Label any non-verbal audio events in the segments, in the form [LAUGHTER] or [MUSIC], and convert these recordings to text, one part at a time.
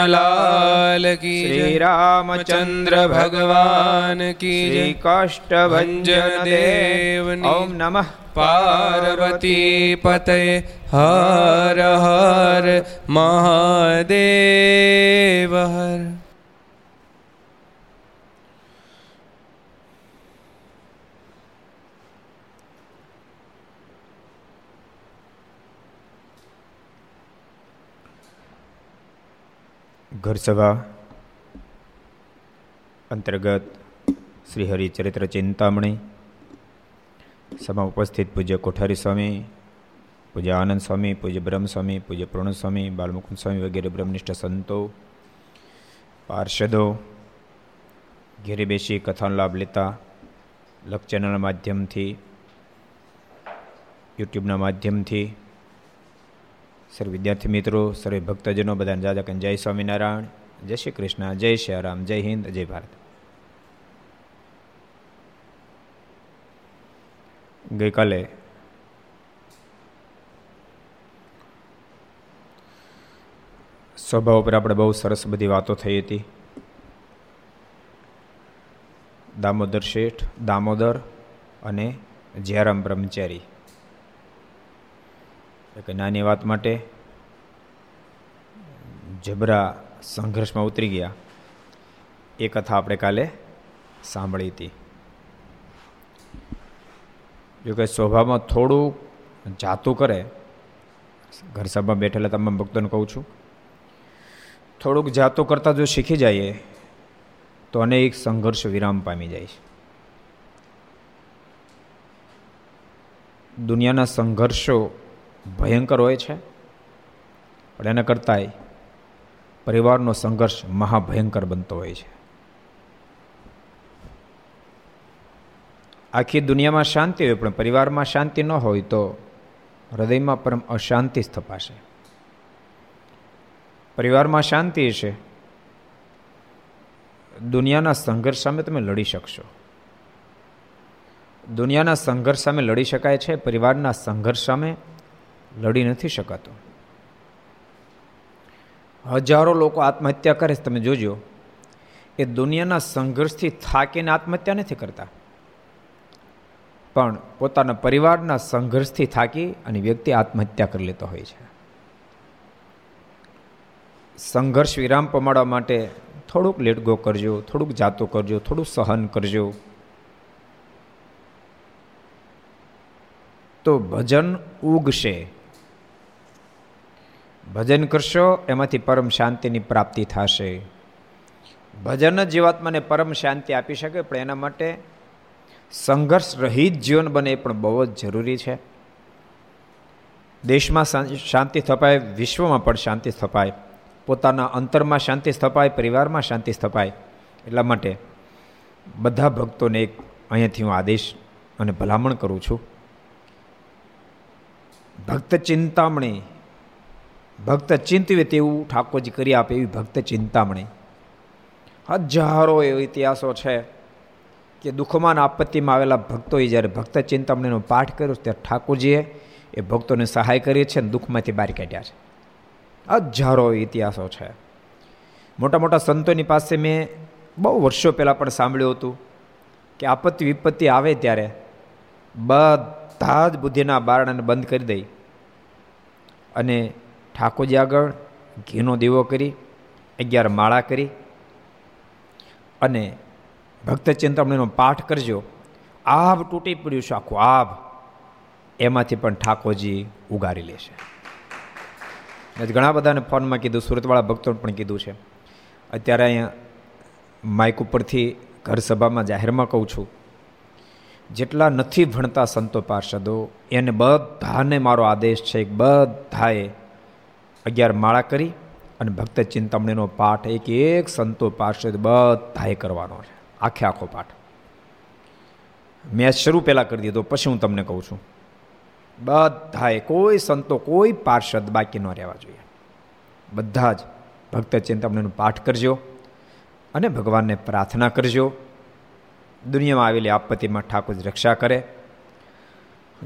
કૃષ્ણલાલ કી શ્રી જય રામચંદ્ર ભગવાન કી જય શ્રી કાષ્ટભંજન દેવ ઓમ નમઃ પાર્વતી પતય હર હર મહાદેવ હર ઘર સભા અંતર્ગત શ્રી હરિચરિત્ર ચિંતામણી સભા ઉપસ્થિત પૂજ્ય કોઠારી સ્વામી પૂજ્ય આનંદ સ્વામી પૂજ્ય બ્રહ્મ સ્વામી પૂજ્ય પૂર્ણ સ્વામી બાલમુકુંદ સ્વામી વગેરે બ્રહ્મનિષ્ઠ સંતો પાર્ષદો ઘેરે બેસી કથાનો લાભ લેતા લક ચેનલના માધ્યમથી યુટ્યુબના માધ્યમથી સર્વ વિદ્યાર્થી મિત્રો સર્વે ભક્તજનો બધાને જાજા કન જય સ્વામિનારાયણ, જય શ્રી કૃષ્ણ, જય શ્રી રામ, જય હિન્દ, જય ભારત. ગઈકાલે સ્વભાવ ઉપર આપણે બહુ સરસ બધી વાતો થઈ હતી. દામોદર શેઠ, દામોદર અને જયરામ બ્રહ્મચારી. એક નાની વાત માટે જબરા સંઘર્ષમાં ઉતરી ગયા. એ કથા આપણે કાલે સાંભળી હતી. જો કે સ્વભાવમાં થોડું જાતું કરે, ઘર સભામાં બેઠેલા તમામ ભક્તોને કહું છું, થોડુંક જાતું કરતાં જો શીખી જઈએ, તો અનેક સંઘર્ષ વિરામ પામી જાય છે. દુનિયાના સંઘર્ષો ભયંકર હોય છે. પણ એના કરતાંય પરિવારનો સંઘર્ષ મહાભયંકર બનતો હોય છે. આખી દુનિયામાં શાંતિ હોય, પણ પરિવારમાં શાંતિ ન હોય તો હૃદયમાં પરમ અશાંતિ સ્થપાશે. પરિવારમાં શાંતિ છે. દુનિયાના સંઘર્ષ સામે તમે લડી શકશો. દુનિયાના સંઘર્ષ સામે લડી શકાય છે, પરિવારના સંઘર્ષ સામે લડી નથી શકાતો. હજારો લોકો આત્મહત્યા કરે છે, તમે જોજો. એ દુનિયાના સંઘર્ષથી થાકીને આત્મહત્યા નથી કરતા. પણ પોતાના પરિવારના સંઘર્ષથી થાકી અને વ્યક્તિ આત્મહત્યા કરી લેતો હોય છે. સંઘર્ષ વિરામ પમાડવા માટે થોડુંક લેટગો કરજો, થોડુંક જાતો કરજો, થોડું સહન કરજો. તો ભજન ઉગશે. ભજન કરશો, એમાંથી પરમ શાંતિની પ્રાપ્તિ થશે. ભજન જ જીવાત્માને પરમ શાંતિ આપી શકે, પણ એના માટે સંઘર્ષ રહિત જીવન બને એ પણ બહુ જ જરૂરી છે. દેશમાં શાંતિ સ્થપાય, વિશ્વમાં પણ શાંતિ સ્થપાય. પોતાના અંતરમાં શાંતિ સ્થપાય, પરિવારમાં શાંતિ સ્થપાય. એટલા માટે બધા ભક્તોને એક અહીંયાથી હું આદેશ અને ભલામણ કરું છું. ભક્ત ચિંતામણી ભક્ત ચિંતવે તેવું ઠાકોરજી કરી આપે એવી ભક્ત ચિંતામણી. હજારો એવો ઇતિહાસો છે કે દુઃખમાં આપત્તિમાં આવેલા ભક્તોએ જ્યારે ભક્ત ચિંતામણીનો પાઠ કર્યો ત્યારે ઠાકોરજીએ એ ભક્તોને સહાય કરી છે અને દુઃખમાંથી બહાર કાઢ્યા છે. હજારો ઇતિહાસો છે. મોટા મોટા સંતોની પાસે મેં બહુ વર્ષો પહેલાં પણ સાંભળ્યું હતું કે આપત્તિ વિપત્તિ આવે ત્યારે બધા જ બુદ્ધિના બારણાને બંધ કરી દઈ અને ઠાકોરજી આગળ, ઘીનો દીવો કરી, અગિયાર માળા કરી અને ભક્ત ચિંતામણીનો પાઠ કરજો. આભ તૂટી પડ્યું છે, આખું આભ. એમાંથી પણ ઠાકોરજી ઉગારી લેશે ઘણા બધાને ફોનમાં કીધું, સુરતવાળા ભક્તોને પણ કીધું છે. અત્યારે અહીંયા માઇક ઉપરથી ઘર સભામાં જાહેરમાં કહું છું, જેટલા નથી ભણતા સંતો પાર્ષદો, એને બધાને મારો આદેશ છે બધાએ અગિયાર માળા કરી અને ભક્ત ચિંતામણીનો પાઠ એક એક સંતો પાર્ષદ બધાએ કરવાનો છે. આખે આખો પાઠ. મેં શરૂ પહેલાં કરી દીધો, પછી હું તમને કહું છું. બધાએ, કોઈ સંતો, કોઈ પાર્ષદ બાકી ન રહેવા જોઈએ. બધા જ ભક્ત ચિંતામણીનો પાઠ કરજો અને ભગવાનને પ્રાર્થના કરજો. દુનિયામાં આવેલી આપત્તિમાં ઠાકોર રક્ષા કરે.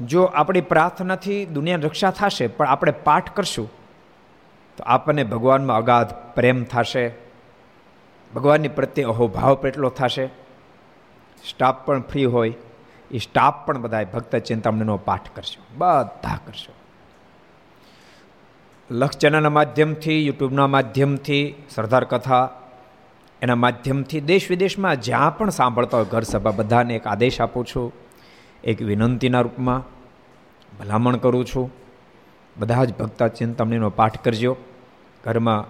જો આપણી પ્રાર્થનાથી દુનિયાની રક્ષા થશે, પણ આપણે પાઠ કરશું તો આપણને ભગવાનમાં અગાધ પ્રેમ થશે, ભગવાનની પ્રત્યે અહોભાવ પેટલો થશે. સ્ટાફ પણ ફ્રી હોય, એ સ્ટાફ પણ બધા ભક્ત ચિંતામણીનો પાઠ કરશો, બધા કરશો. લક્ષચેનાના માધ્યમથી, યુટ્યુબના માધ્યમથી, સરદાર કથા, એના માધ્યમથી દેશ વિદેશમાં જ્યાં પણ સાંભળતા હોય, ઘર સભા બધાને એક આદેશ આપું છું, એક વિનંતીના રૂપમાં ભલામણ કરું છું. બધા જ ભક્તા ચિંતામણીનો પાઠ કરજો. ઘરમાં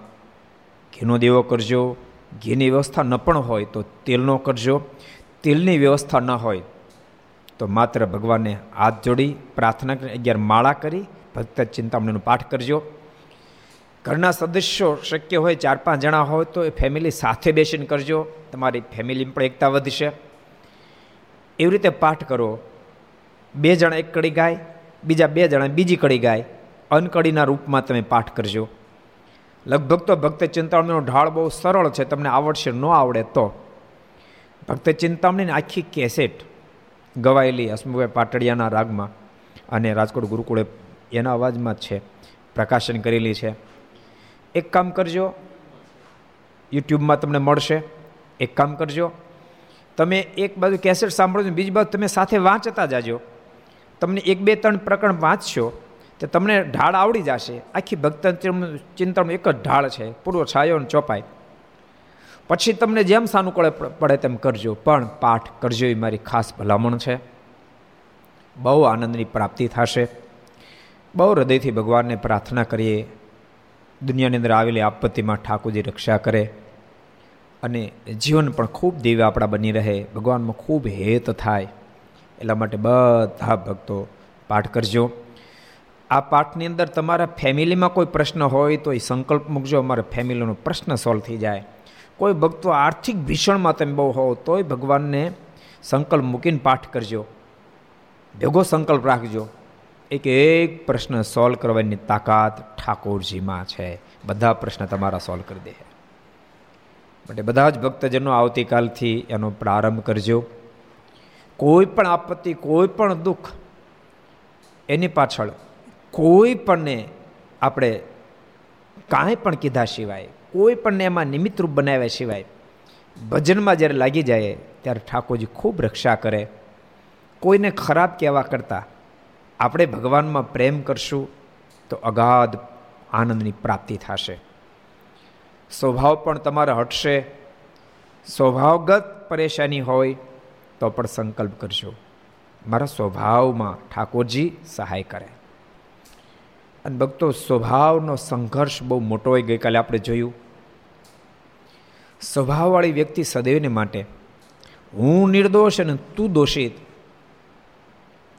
ઘીનો દેવો કરજો. ઘીની વ્યવસ્થા ન પણ હોય તો તેલનો કરજો. તેલની વ્યવસ્થા ન હોય તો માત્ર ભગવાનને હાથ જોડી પ્રાર્થના કરી અગિયાર માળા કરી ભક્ત ચિંતામણીનો પાઠ કરજો. ઘરના સદસ્યો શક્ય હોય ચાર પાંચ જણા હોય તો એ ફેમિલી સાથે બેસીને કરજો. તમારી ફેમિલી પણ એકતા વધશે. એવી રીતે પાઠ કરો. બે જણા એક કડી ગાય, બીજા બે જણા બીજી કડી ગાય. અનકડીના રૂપમાં તમે પાઠ કરજો. લગભગ તો ભક્ત ચિંતામણીનો ઢાળ બહુ સરળ છે, તમને આવડશે, ન આવડે તો. ભક્ત ચિંતામણીની આખી કેસેટ ગવાયેલી હસમુભાઈ પાટડિયાના રાગમાં અને રાજકોટ ગુરુકુળે એના અવાજમાં જ છે, પ્રકાશન કરેલી છે. એક કામ કરજો, યુટ્યુબમાં તમને મળશે. એક કામ કરજો, તમે એક બાજુ કેસેટ સાંભળો બીજી બાજુ તમે સાથે વાંચતા જાજો. તમને એક બે ત્રણ પ્રકરણ વાંચશો તો તમને ઢાળ આવડી જશે. આખી ભક્ત ચિંતન એક જ ઢાળ છે. પૂર્વ છાયો અને ચોપાય પછી તમને જેમ સાનુકૂળ પડે તેમ કરજો. પણ પાઠ કરજો એ મારી ખાસ ભલામણ છે. બહુ આનંદની પ્રાપ્તિ થશે. બહુ હૃદયથી ભગવાનને પ્રાર્થના કરીએ. દુનિયાની અંદર આવેલી આપત્તિમાં ઠાકોરજી રક્ષા કરે. અને જીવન પણ ખૂબ દિવ્ય આપણા બની રહે. ભગવાનમાં ખૂબ હેત થાય. એટલા માટે બધા ભક્તો પાઠ કરજો. આ પાઠની અંદર તમારા ફેમિલીમાં કોઈ પ્રશ્ન હોય તો એ સંકલ્પ મૂકજો. અમારા ફેમિલીનો પ્રશ્ન સોલ્વ થઈ જાય. કોઈ ભક્તો આર્થિક ભીષણમાં તમે બહુ હોવ તોય ભગવાનને સંકલ્પ મૂકીને પાઠ કરજો. ભેગો સંકલ્પ રાખજો. એક એક પ્રશ્ન સોલ્વ કરવાની તાકાત ઠાકોરજીમાં છે. બધા પ્રશ્ન તમારા સોલ્વ કરી દે. માટે બધા જ ભક્તજનો આવતીકાલથી એનો પ્રારંભ કરજો. કોઈ પણ આપત્તિ, કોઈ પણ દુઃખ એની પાછળ કોઈ પણને આપણે કાંઈ પણ કીધા સિવાય, કોઈ પણને એમાં નિમિત્તરૂપ બનાવ્યા સિવાય, ભજનમાં જ્યારે લાગી જાય ત્યારે ઠાકોરજી ખૂબ રક્ષા કરે. કોઈને ખરાબ કહેવા કરતાં આપણે ભગવાનમાં પ્રેમ કરશું તો અગાધ આનંદની પ્રાપ્તિ થશે. સ્વભાવ પણ તમારે હટશે. સ્વભાવગત પરેશાની હોય તો પણ સંકલ્પ કરજો. મારા સ્વભાવમાં ઠાકોરજી સહાય કરે. અને ભક્તો, સ્વભાવનો સંઘર્ષ બહુ મોટો હોય. ગઈકાલે આપણે જોયું. સ્વભાવવાળી વ્યક્તિ સદૈવને માટે, હું નિર્દોષ અને તું દોષિત.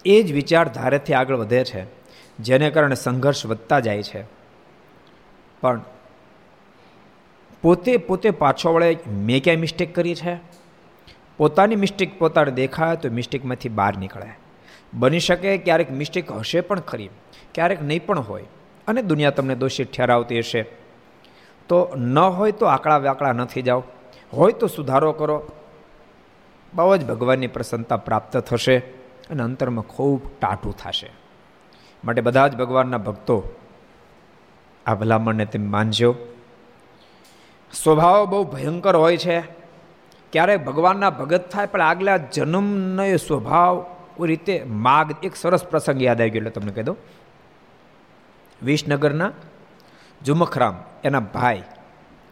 એ જ વિચારધારેથી આગળ વધે છે, જેને કારણે સંઘર્ષ વધતા જાય છે. પણ પોતે પોતે પાછો વળે, મેં ક્યાંય મિસ્ટેક કરી છે? પોતાની મિસ્ટેક પોતાને દેખાય તો મિસ્ટેકમાંથી બહાર નીકળે. બની શકે, ક્યારેક મિસ્ટેક હશે પણ ખરી, ક્યારેક નહીં પણ હોય. અને દુનિયા તમને દોષિત ઠેરાવતી હશે. તો ન હોય તો આકડા વાકડા નથી જાઓ. હોય તો સુધારો કરો. બહુ જ ભગવાનની પ્રસન્નતા પ્રાપ્ત થશે અને અંતરમાં ખૂબ ટાટું થશે. માટે બધા જ ભગવાનના ભક્તો આ ભલામણને તેમ માનજો. સ્વભાવ બહુ ભયંકર હોય છે. ક્યારેક ભગવાનના ભગત થાય, પણ આગલા જન્મનો એ સ્વભાવ રીતે માગ, એક સરસ પ્રસંગ યાદ આવી ગયો એટલે તમને કહી દઉં. વિસનગરના જુમખરામ એના ભાઈ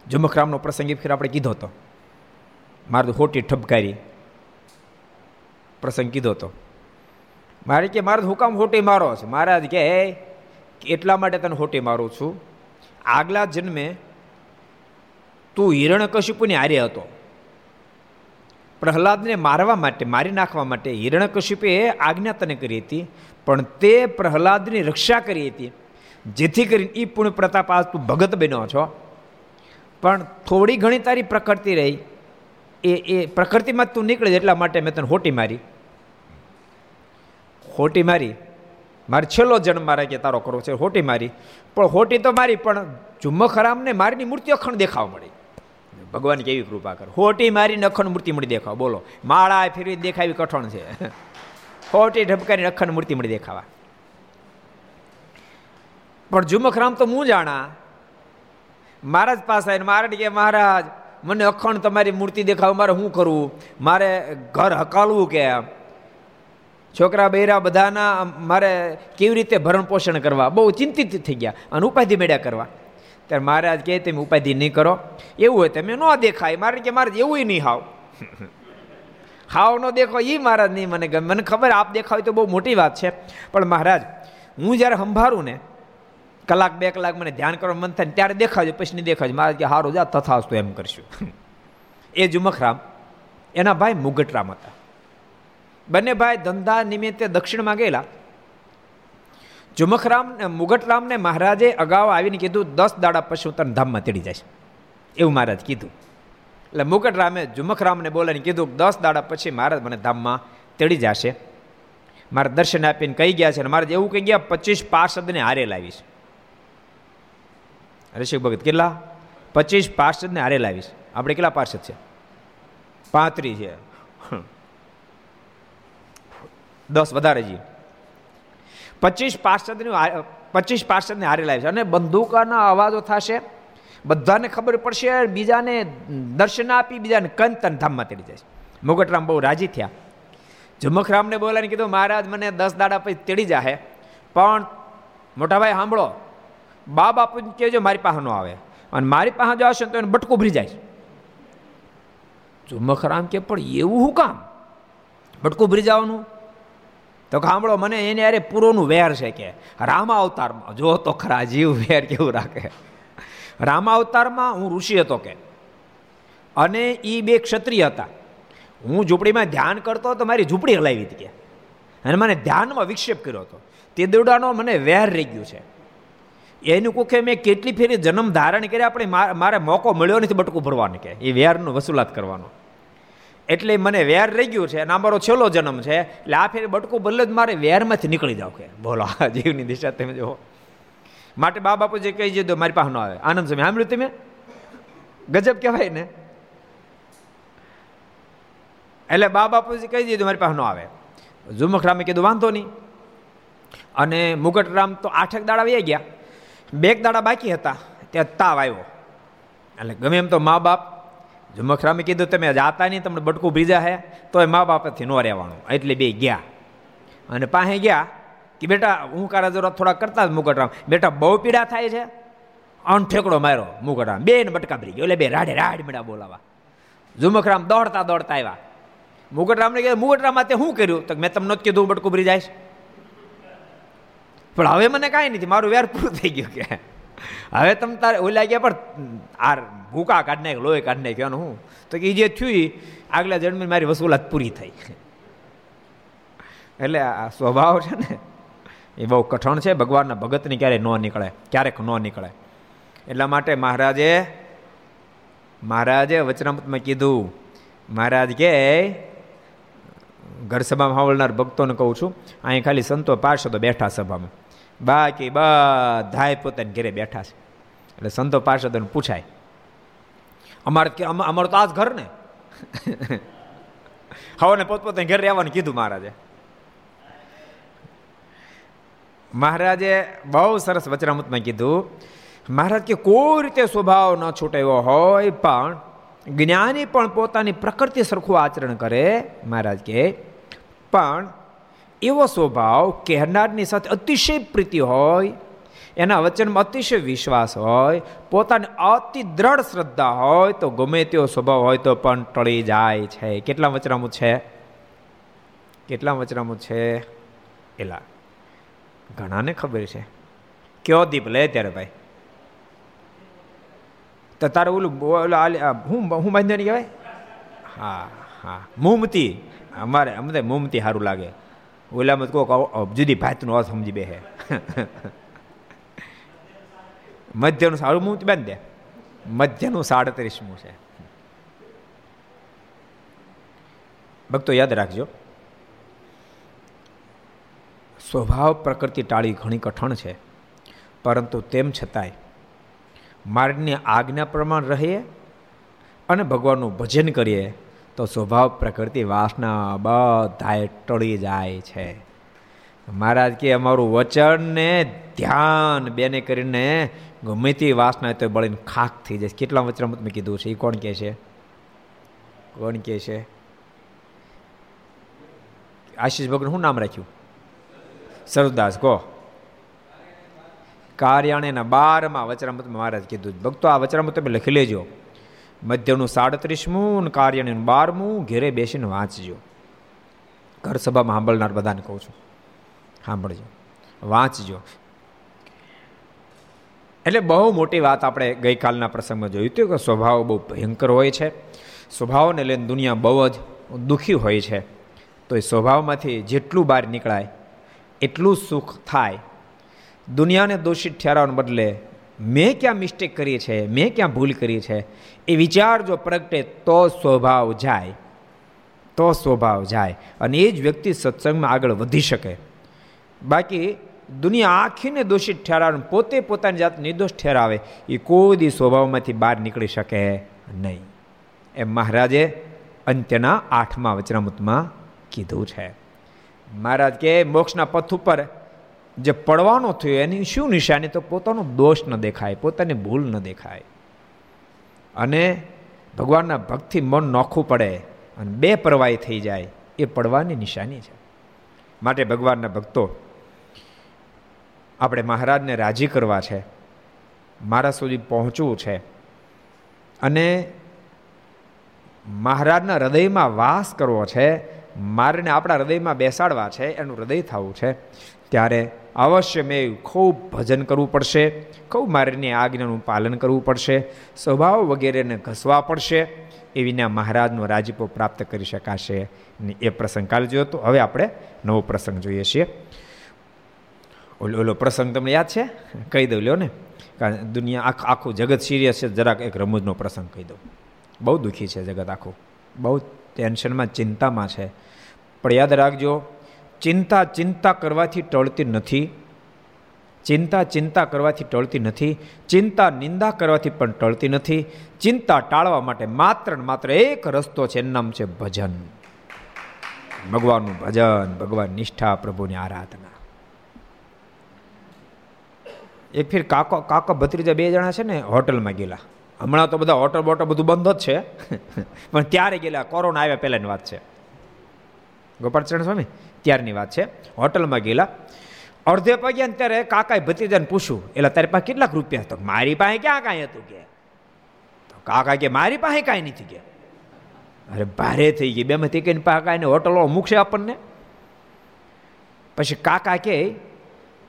જુમખરામનો પ્રસંગ એ ફેર આપણે કીધો હતો. મારે તો ખોટી ઠપકારી પ્રસંગ કીધો હતો. મારે કે, મારે હુકામ હોટી મારો છે. મહારાજ કે એટલા માટે તને હોટી મારું છું. આગલા જન્મે તું હિરણ્યકશિપુની હારે હતો. પ્રહલાદને મારવા માટે, મારી નાખવા માટે હિરણકશ્યપે આજ્ઞા તને કરી હતી, પણ તે પ્રહલાદની રક્ષા કરી હતી. જેથી કરીને એ પૂર્ણ પ્રતાપ આજ તું ભગત બન્યો છો. પણ થોડી ઘણી તારી પ્રકૃતિ રહી. એ એ પ્રકૃતિમાં તું નીકળે એટલા માટે મેં તને હોટી મારી. હોટી મારી? મારે છેલ્લો જન્મ મારે કે તારો કરવો છે, હોટી મારી. પણ હોટી તો મારી, પણ જુમ્મખરામને મારીની મૂર્તિ અખંડ દેખાવા મળી. ભગવાન કેવી કૃપા કરો. હોટી મારી અખંડ મૂર્તિ મળી દેખાવ. બોલો. માળા ફેરવી દેખાવી કઠણ છે. [LAUGHS] હોટી ઢબકાની અખંડ મૂર્તિ મળી દેખાવા. પણ જુમખરામ તો હું જાણા? મહારાજ પાસે આવીને મહારાજ કે, મહારાજ, મને અખંડ તમારી મૂર્તિ દેખાવ, મારે શું કરવું? મારે ઘર હકાલવું કે છોકરા બૈરા બધાના, મારે કેવી રીતે ભરણ પોષણ કરવા? બહુ ચિંતિત થઈ ગયા અને ઉપાધિ મેળ્યા કરવા. ત્યારે મહારાજ કહે તમે ઉપાધિ નહીં કરો. એવું હોય તમે ન દેખાય. મારે કે મારે એવું નહીં હાવ. હાવ ન દેખો એ મહારાજ નહીં. મને ગમે. મને ખબર આપ દેખાવ તો બહુ મોટી વાત છે. પણ મહારાજ, હું જ્યારે સંભાળું ને, કલાક બે કલાક મને ધ્યાન કરવા મન થાય ત્યારે દેખાજો, પછી નહીં દેખાજો. મહારાજ કે હારું, જા તથાસ્તુ એમ કરશું. એ જુમખરામ, એના ભાઈ મુગટરામ હતા. બંને ભાઈ ધંધા નિમિત્તે દક્ષિણમાં ગયેલા. જુમખરામ મુગટરામને મહારાજે અગાઉ આવીને કીધું, દસ દાડા પછી હું તને ધામમાં તેડી જઈશ. એવું મહારાજ કીધું. એટલે મુગટરામે જુમખરામને બોલાવીને કીધું, દસ દાડા પછી મહારાજ મને ધામમાં તેડી જશે. મારે દર્શન આપીને કહી ગયા છે અને મારે એવું કહી ગયા, પચીસ પાર્ષદને હારે લાવીશ. ઋષિક ભગત, કેટલા? પચીસ પાર્ષદને હારે લાવીશ. આપણે કેટલા પાર્ષદ છે? પાંત્રીસ છે. દસ વધારે જઈએ પચીસ પાર્ષદની પચીસ પાર્ષદને હારે લાવી છે. અને બંદૂકાના અવાજો થશે. બધાને ખબર પડશે બીજાને દર્શન આપી બીજાને કંતન ધામમાં તેડી જાય મુગટરામ બહુ રાજી થયા. જમખરામને બોલાવીને કીધું, મહારાજ, મને દસ દાડા પછી તેડી જાહે. પણ મોટાભાઈ, સાંભળો. બા બાપુ કહેજો મારી પાસે ન આવે. અને મારી પાસે જો આવશે તો એને બટકું ભરી જાય જુમખરામ કે, પણ એવું શું કામ? બટકું ભરી જવાનું? તો સાંભળો મને એને અરે પૂરોનું વેર છે કે. રામા અવતારમાં જો તો ખરા, જીવ વેર કેવું રાખે? રામા અવતારમાં હું ઋષિ હતો કે. અને એ બે ક્ષત્રિય હતા. હું ઝૂંપડીમાં ધ્યાન કરતો તો મારી ઝૂંપડી હલાવી હતી કે. અને મને ધ્યાનમાં વિક્ષેપ કર્યો હતો. તે દોડાનો મને વેર રહી ગયું છે. એનું કુખે મેં કેટલી ફેરી જન્મ ધારણ કર્યા આપણે મારે મોકો મળ્યો નથી બટકું ભરવાનું કે. એ વેરનું વસૂલાત કરવાનો. એટલે મને વેર રહી ગયું છે અને અમારો છેલ્લો જન્મ છે, એટલે આ ફેર બટકું બદલે જ મારે વેરમાંથી નીકળી જાવ કે. બોલો, આ જીવની દિશા તમે જુઓ. માટે બા બાપુ જે કહી દીધું, મારી પાસે ન આવે. આનંદ સમય સાંભળ્યું તમે? ગજબ કહેવાય ને. એટલે બા બાપુજી કહી દીધું, મારી પાસે ન આવે. ઝુમખ રામે કીધું, વાંધો નહીં. અને મુગટ રામ તો આઠેક દાડા વહી ગયા. બે દાડા બાકી હતા, ત્યાં તાવ આવ્યો. એટલે ગમે એમ તો મા બાપ ઝુમખરામે કીધું, તમે જાતા નહીં, તમને બટકું ભીજા હે. તો એ મા બાપથી ન રહેવાનું. એટલે બે ગયા. અને પાસે ગયા કે, બેટા, હું કારા જરા થોડા કરતા જ મુકટરામ બેટા, બહુ પીડા થાય છે. આમ ઠેકડો માર્યો મુકટરામ બે ને બટકા ભરી ગયો. એટલે બે, રાડે, રાડ મેળા બોલાવા. ઝુમખરામ દોડતા દોડતા આવ્યા. મુકટરામને કીધું મુકટરામ તે શું કર્યું? તો મેં તમને નથી કીધું બટકું ભરી જાય પણ હવે મને કાંઈ નથી. મારું વેર પૂરું થઈ ગયું કે. હવે તમે તારે ઓલા ગયા પણ આ ભૂકા કાઢ નાખ, લોહી કાઢ નાખ્યો હું? તો એ જે થયું આગલા જન્મે મારી વસૂલાત પૂરી થઈ. એટલે આ સ્વભાવ છે ને, એ બહુ કઠણ છે. ભગવાનના ભગતની ક્યારેય ન નીકળે, ક્યારેક ન નીકળે. એટલા માટે મહારાજે મહારાજે વચનામતમાં કીધું, મહારાજ કે, ઘર સભામાં હાવલનાર ભક્તોને કહું છું, અહીં ખાલી સંતો પાર્ષદો બેઠા સભામાં. બાકી બધાય પોતાની ઘરે બેઠા છે. એટલે સંતો પાર્ષદોને પૂછાય. અમારે અમારું તો આ જ ઘર ને? [LAUGHS] હવાને પોતપોતાની ઘરે રહેવાનું કીધું મહારાજે. મહારાજે બહુ સરસ વચરામૃતમાં કીધું, મહારાજ કે કોઈ રીતે સ્વભાવ ન છૂટાયો હોય, પણ જ્ઞાની પણ પોતાની પ્રકૃતિ સરખું આચરણ કરે. મહારાજ કે, પણ એવો સ્વભાવ કહેનારની સાથે અતિશય પ્રીતિ હોય, એના વચનમાં અતિશય વિશ્વાસ હોય, પોતાની અતિ દ્રઢ શ્રદ્ધા હોય તો ગમે તેવો સ્વભાવ હોય તો પણ ટળી જાય છે. કેટલા વચરામું છે? કેટલા વચરામું છે? એલા, ઘણાને ખબર છે. કયો દીપ લે ત્યારે ભાઈ? તો તારે ઓલું હું હું બાંધવાની કહેવાય? હા હા. મુમતી, અમારે, અમને મુમતી સારું લાગે. ઓલામાં કોક જુદી ભાતનો અર્થ સમજી બે હે મધ્યનું સારું મું બાંધ. દે મધ્યનું સાડત્રીસમું છે. ભક્તો, યાદ રાખજો. સ્વભાવ પ્રકૃતિ ટાળી ઘણી કઠણ છે. પરંતુ તેમ છતાંય માર્ગની આજ્ઞા પ્રમાણ રહીએ અને ભગવાનનું ભજન કરીએ તો સ્વભાવ, પ્રકૃતિ, વાસના બધાએ ટળી જાય છે. મહારાજ કે અમારું વચન ને ધ્યાન બેને કરીને ગમે તે વાસના તો બળીને ખાક થઈ જાય કેટલા વચન મેં કીધું છે? એ કોણ કહે છે? કોણ કહે છે? આશીષ ભગવાન શું નામ રાખ્યું? સરદાસ, કહો. કાર્યાણીના બારમાં વચરામૃતમાં મહારાજ કીધું ભક્તો, આ વચરામૃત તમે લખી લેજો. મધ્યનું સાડત્રીસમું અને કાર્યાણીનું બારમું. ઘેરે બેસીને વાંચજો. ઘર સભામાં સાંભળનાર બધાને કહું છું. સાંભળજો. વાંચજો. એટલે બહુ મોટી વાત આપણે ગઈકાલના પ્રસંગમાં જોયું હતું કે સ્વભાવ બહુ ભયંકર હોય છે. સ્વભાવને લઈને દુનિયા બહુ જ દુઃખી હોય છે. તો એ સ્વભાવમાંથી જેટલું બહાર નીકળાય, એટલું સુખ થાય. દુનિયાને દોષિત ઠેરાવને બદલે મેં ક્યાં મિસ્ટેક કરી છે? મેં ક્યાં ભૂલ કરી છે? એ વિચાર જો પ્રગટે તો સ્વભાવ જાય. તો સ્વભાવ જાય. અને એ જ વ્યક્તિ સત્સંગમાં આગળ વધી શકે. બાકી દુનિયા આખીને દોષિત ઠેરાવે પોતે પોતાની જાત નિર્દોષ ઠેરાવે. એ કોઈ દી સ્વભાવમાંથી બહાર નીકળી શકે નહીં. એમ મહારાજે અંત્યના આઠમા વચનામૃતમાં કીધું છે. મહારાજ કે મોક્ષના પથ ઉપર જે પડવાનો થયો, એની શું નિશાની? તો પોતાનો દોષ ન દેખાય, પોતાની ભૂલ ન દેખાય. અને ભગવાનના ભક્તિ મન નોખું પડે અને બે પરવાહી થઈ જાય, એ પડવાની નિશાની છે. માટે ભગવાનના ભક્તો, આપણે મહારાજને રાજી કરવા છે, મારા સુધી પહોંચવું છે. અને મહારાજના હૃદયમાં વાસ કરવો છે, મારને આપણા હૃદયમાં બેસાડવા છે, એનું હૃદય થવું છે, ત્યારે અવશ્ય મેં ખૂબ ભજન કરવું પડશે, ખૂબ મારીની આજ્ઞાનું પાલન કરવું પડશે, સ્વભાવ વગેરેને ઘસવા પડશે, એ વિના મહારાજનો રાજીપો પ્રાપ્ત કરી શકાશે. ને એ પ્રસંગ કાલે જોયો તો હવે આપણે નવો પ્રસંગ જોઈએ છીએ. ઓલો ઓલો પ્રસંગ તમને યાદ છે? કહી દઉં લ્યો ને. કારણ દુનિયા આખું આખું જગત સિરિયસ છે, જરાક એક રમૂજનો પ્રસંગ કહી દઉં. બહુ દુઃખી છે જગત આખું. બહુ ટેન્શનમાં ચિંતામાં છે. પણ યાદ રાખજો ચિંતા ચિંતા કરવાથી ટળતી નથી. ચિંતા ચિંતા કરવાથી ટળતી નથી. ચિંતા નિંદા કરવાથી પણ ટળતી નથી. ચિંતા ટાળવા માટે માત્ર ને માત્ર એક રસ્તો છે, એનું નામ છે ભજન. ભગવાનનું ભજન, ભગવાન નિષ્ઠા, પ્રભુની આરાધના. એક ફીર કાકો, કાકા ભત્રીજા બે જણા છે ને હોટલમાં ગયેલા. હમણાં તો બધા હોટલ બોટલ બધું બંધ જ છે. [LAUGHS] પણ ત્યારે ગયેલા, કોરોના આવ્યા પહેલાંની વાત છે. ગોપાલચરણ સ્વામી ત્યારની વાત છે. હોટલમાં ગયેલા. અડધે પગ્યા ને ત્યારે કાકાએ ભત્રીજાને પૂછ્યું એટલે તારી પાસે કેટલાક રૂપિયા તો મારી પાસે ક્યાં કાંઈ હતું? કે. કાકા કે, મારી પાસે કાંઈ નથી, કે. અરે, ભારે થઈ ગઈ બેમાંથી કઈ પાકા એને હોટલો મૂકશે આપણને? પછી કાકા કે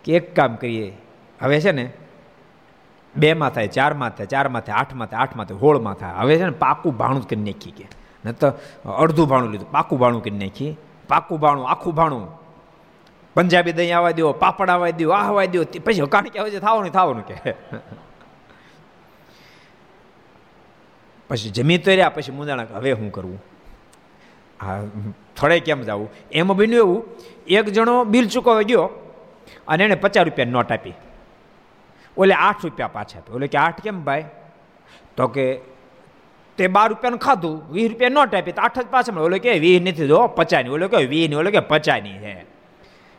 એક કામ કરીએ, હવે છે ને, બેમાં થાય, ચારમાં થાય ચારમાં થાય, આઠમાં થાય આઠમાં થાય, હોળમાં થાય, હવે છે ને પાકું ભાણું કરી નાખી, કે. ન તો અડધું ભાણું લીધું, પાકું ભાણું કરી નાખી. પાકું ભાણું, આખું ભાણું. પંજાબી દહીં આવવા દો પાપડ આવવા દો આ આવવા દો પછી કારણ કે હવે થવાનું થવાનું કે પછી જમી તો રહ્યા પછી મુંદાણા હવે શું કરવું હા થોડે કેમ જવું? એમ બન્યું એવું, એક જણો બિલ ચૂકવવા ગયો, અને એણે પચાસ રૂપિયા નોટ આપી. ઓલે આઠ રૂપિયા પાછા આપ્યા. ઓલે કે, આઠ કેમ ભાઈ? તો કે તે બાર રૂપિયાનું ખાધું, વીસ રૂપિયા નોટ આપી તો આઠ જ પાછળ ઓલો કે વીસ નથી, જો પચાની ઓલો કે વીસની, ઓલો કે પચાની છે.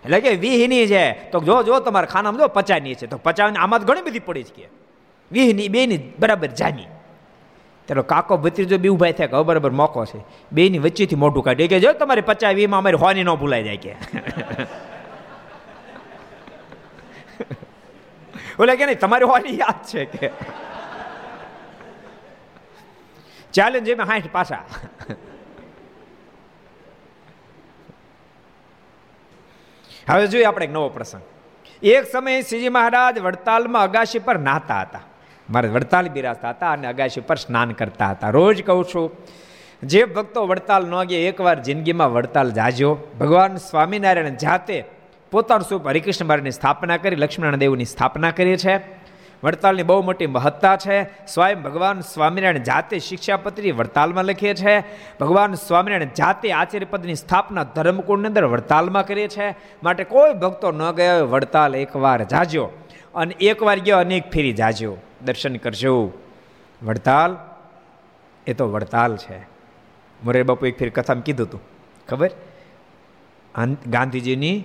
એટલે કે વીહની છે. તો જો જો તમારા ખાનામાં જો પચાની છે, તો પચાની આમાં ઘણી બધી પડી છે કે. વીહની બેની બરાબર જાની તેનો કાકો ભત્રીજો બી ઊભા થાય કે બરાબર મોકો છે. બેની વચ્ચેથી મોઢું કાઢ્યું કે, જો તમારે પચાવી વીમાં અમારી હોની ન ભૂલાઈ જાય કે. [LAUGHS] ઓલે કે, નહીં, તમારી હોની યાદ છે કે. ચાલે એમાં હાઠ પાછા. હવે જોઈએ આપણે એક નવો પ્રસંગ. એક સમયે શ્રીજી મહારાજ વડતાલમાં અગાશી પર નાતા હતા. મારે વડતાલ બિરાજતા હતા અને અગાશી પર સ્નાન કરતા હતા. રોજ કહું છું, જે ભક્તો વડતાલ ન ગયા, એકવાર જિંદગીમાં વડતાલ જાજો ભગવાન સ્વામિનારાયણ જાતે પોતાનું સ્વરૂપ હરિકૃષ્ણ મહારાજની સ્થાપના કરી લક્ષ્મણ દેવની સ્થાપના કરી છે. વડતાલની બહુ મોટી મહત્તા છે. સ્વયં ભગવાન સ્વામિનારાયણ જાતે શિક્ષાપત્રી વડતાલમાં લખે છે. ભગવાન સ્વામિનારાયણ જાતે આચાર્યપદની સ્થાપના ધર્મકુંડની અંદર વડતાલમાં કરીએ છે. માટે કોઈ ભક્તો ન ગયા વડતાલ એકવાર જાજો. અને એકવાર ગયો અનેક ફેરી જાજો. દર્શન કરજો. વડતાલ, એ તો વડતાલ છે. મોરે બાપુ એક ફેર કથામાં કીધું હતું. ખબર? ગાંધીજીની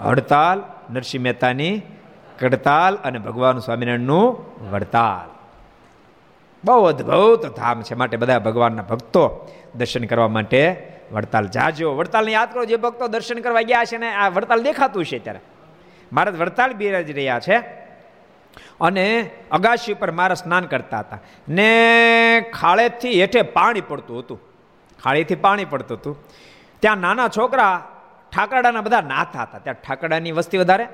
હડતાલ, નરસિંહ મહેતાની કડતાલ અને ભગવાન સ્વામિનારાયણનું વડતાલ. બહુ અદભુત ધામ છે. માટે બધા ભગવાનના ભક્તો દર્શન કરવા માટે વડતાલ જાજો. વડતાલને યાદ કરો, જે ભક્તો દર્શન કરવા ગયા છે ને, આ વડતાલ દેખાતું છે ત્યારે. મારા વડતાલ બિરાજ રહ્યા છે અને અગાશી પર મારા સ્નાન કરતા હતા. ને ખાળેથી હેઠે પાણી પડતું હતું. ખાળીથી પાણી પડતું હતું. ત્યાં નાના છોકરા ઠાકરડાના બધા નાથા હતા. ત્યાં ઠાકરડાની વસ્તી વધારે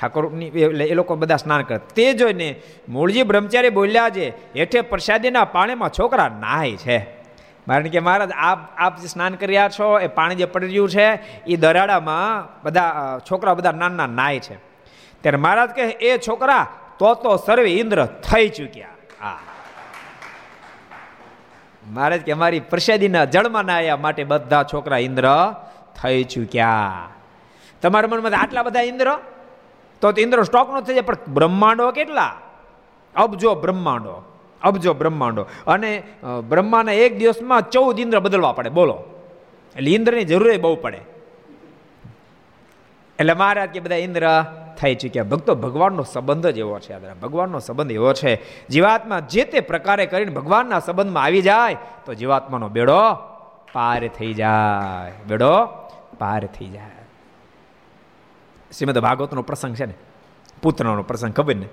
ઠાકોરની એ લોકો બધા સ્નાન કરે. તે જોઈને મૂળજી બ્રહ્મચારી બોલ્યા છે, હેઠે પ્રસાદીના પાણીમાં છોકરા નાય છે. કારણ કે, મહારાજ, આપ આપ જે સ્નાન કર્યા છો, એ પાણી જે પડી રહ્યું છે એ દરાડામાં બધા છોકરા બધા નાના નાય છે. ત્યારે મહારાજ કહે, એ છોકરા, તો તો સર્વે ઇન્દ્ર થઈ ચૂક્યા. હા. મહારાજ કે મારી પ્રસાદીના જળમાં નાયા માટે બધા છોકરા ઇન્દ્ર થઈ ચૂક્યા. તમારા મનમાં આટલા બધા ઇન્દ્ર? તો ઇન્દ્ર સ્ટોક નો થઈ જાય, પણ બ્રહ્માંડો કેટલા? અબજો બ્રહ્માંડો અબજો બ્રહ્માંડો. અને બ્રહ્માના એક દિવસમાં ચૌદ ઇન્દ્ર બદલવા પડે, બોલો. એટલે ઇન્દ્રની જરૂર બહુ પડે. એટલે મહારાજ કે બધા ઇન્દ્ર થઈ ચૂક્યા ભક્તો ભગવાનનો સંબંધ જ એવો છે ભગવાનનો સંબંધ એવો છે. જીવાત્મા જે તે પ્રકારે કરીને ભગવાનના સંબંધમાં આવી જાય, તો જીવાત્માનો બેડો પાર થઈ જાય. બેડો પાર થઈ જાય. શ્રીમદ ભાગવતનો પ્રસંગ છે ને પુત્રનો પ્રસંગ ખબર ને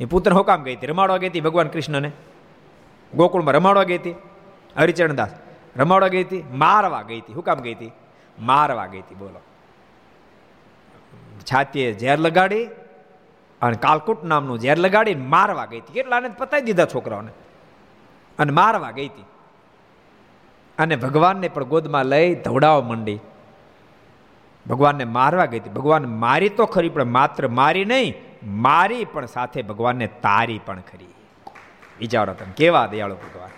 એ પુત્ર હું કામ ગઈ હતી રમાડવા ગઈ હતી ભગવાન કૃષ્ણને ગોકુળમાં રમાડવા ગઈ હતી હરિચરણદાસ રમાડવા ગઈ હતી મારવા ગઈ હતી હું કામ ગઈ હતી મારવા ગઈ હતી બોલો છાતીએ ઝેર લગાડી અને કાલકુટ નામનું ઝેર લગાડી મારવા ગઈ હતી કેટલાને પતાવી દીધા છોકરાઓને અને મારવા ગઈ હતી અને ભગવાનને પણ ગોદમાં લઈ ધવડાવવા માંડી ભગવાનને મારવા ગઈ હતી. ભગવાન મારી તો ખરી, પણ માત્ર મારી નહીં, મારી પણ સાથે ભગવાનને તારી પણ ખરી. વિચારો તમે કેવા દયાળો ભગવાન?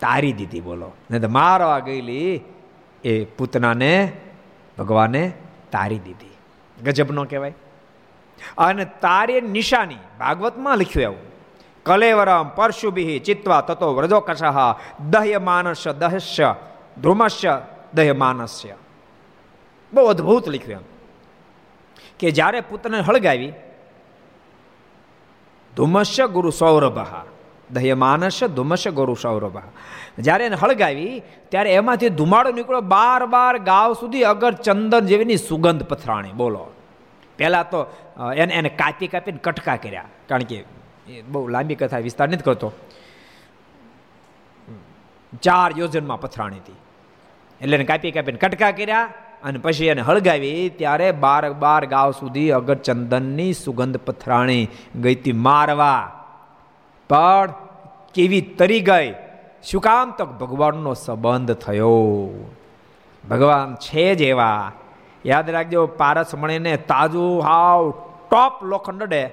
તારી દીધી બોલો. નહીં તો મારવા ગયેલી એ પૂતનાને ભગવાને તારી દીધી. ગજબનો કહેવાય. અને તારી નિશાની, ભાગવતમાં લખ્યું એવું. કલેવરમ પરશુભિ ચિત્વા તતો વ્રજો કષ દહ્ય માનસ દહસ્ય ધ્રુમસ્ય દહ્ય માનસ્ય. બહુ અદ્ભુત લખ્યું એમ. કે જ્યારે પુત્રને હળગાવી, ધુમસ્ય ગુરુ સૌરભા દહ્યમાનસ ધુમસ્ય ગુરુ સૌરભા. જ્યારે એને હળગાવી, ત્યારે એમાંથી ધુમાડો નીકળ્યો બાર બાર ગાવ સુધી અગર ચંદન જેવીની સુગંધ પથરાણી. બોલો. પહેલાં તો એને એને કાપી કાપીને કટકા કર્યા. કારણ કે બહુ લાંબી કથા, વિસ્તાર નથી કરતો. ચાર યોજનમાં પથરાણી હતી. એટલે એને કાપી કાપીને કટકા કર્યા. અને પછી એને હળગાવી, ત્યારે બાર બાર ગાવ સુધી અગર ચંદનની સુગંધ પથરાણી ગઈતી મારવા. પણ કેવી તરી ગઈ. શું કામ તો ભગવાનનો સંબંધ થયો? ભગવાન છે જ એવા. યાદ રાખજો, પારસ મણીને તાજું હાવ ટોપ લોખંડ ડે,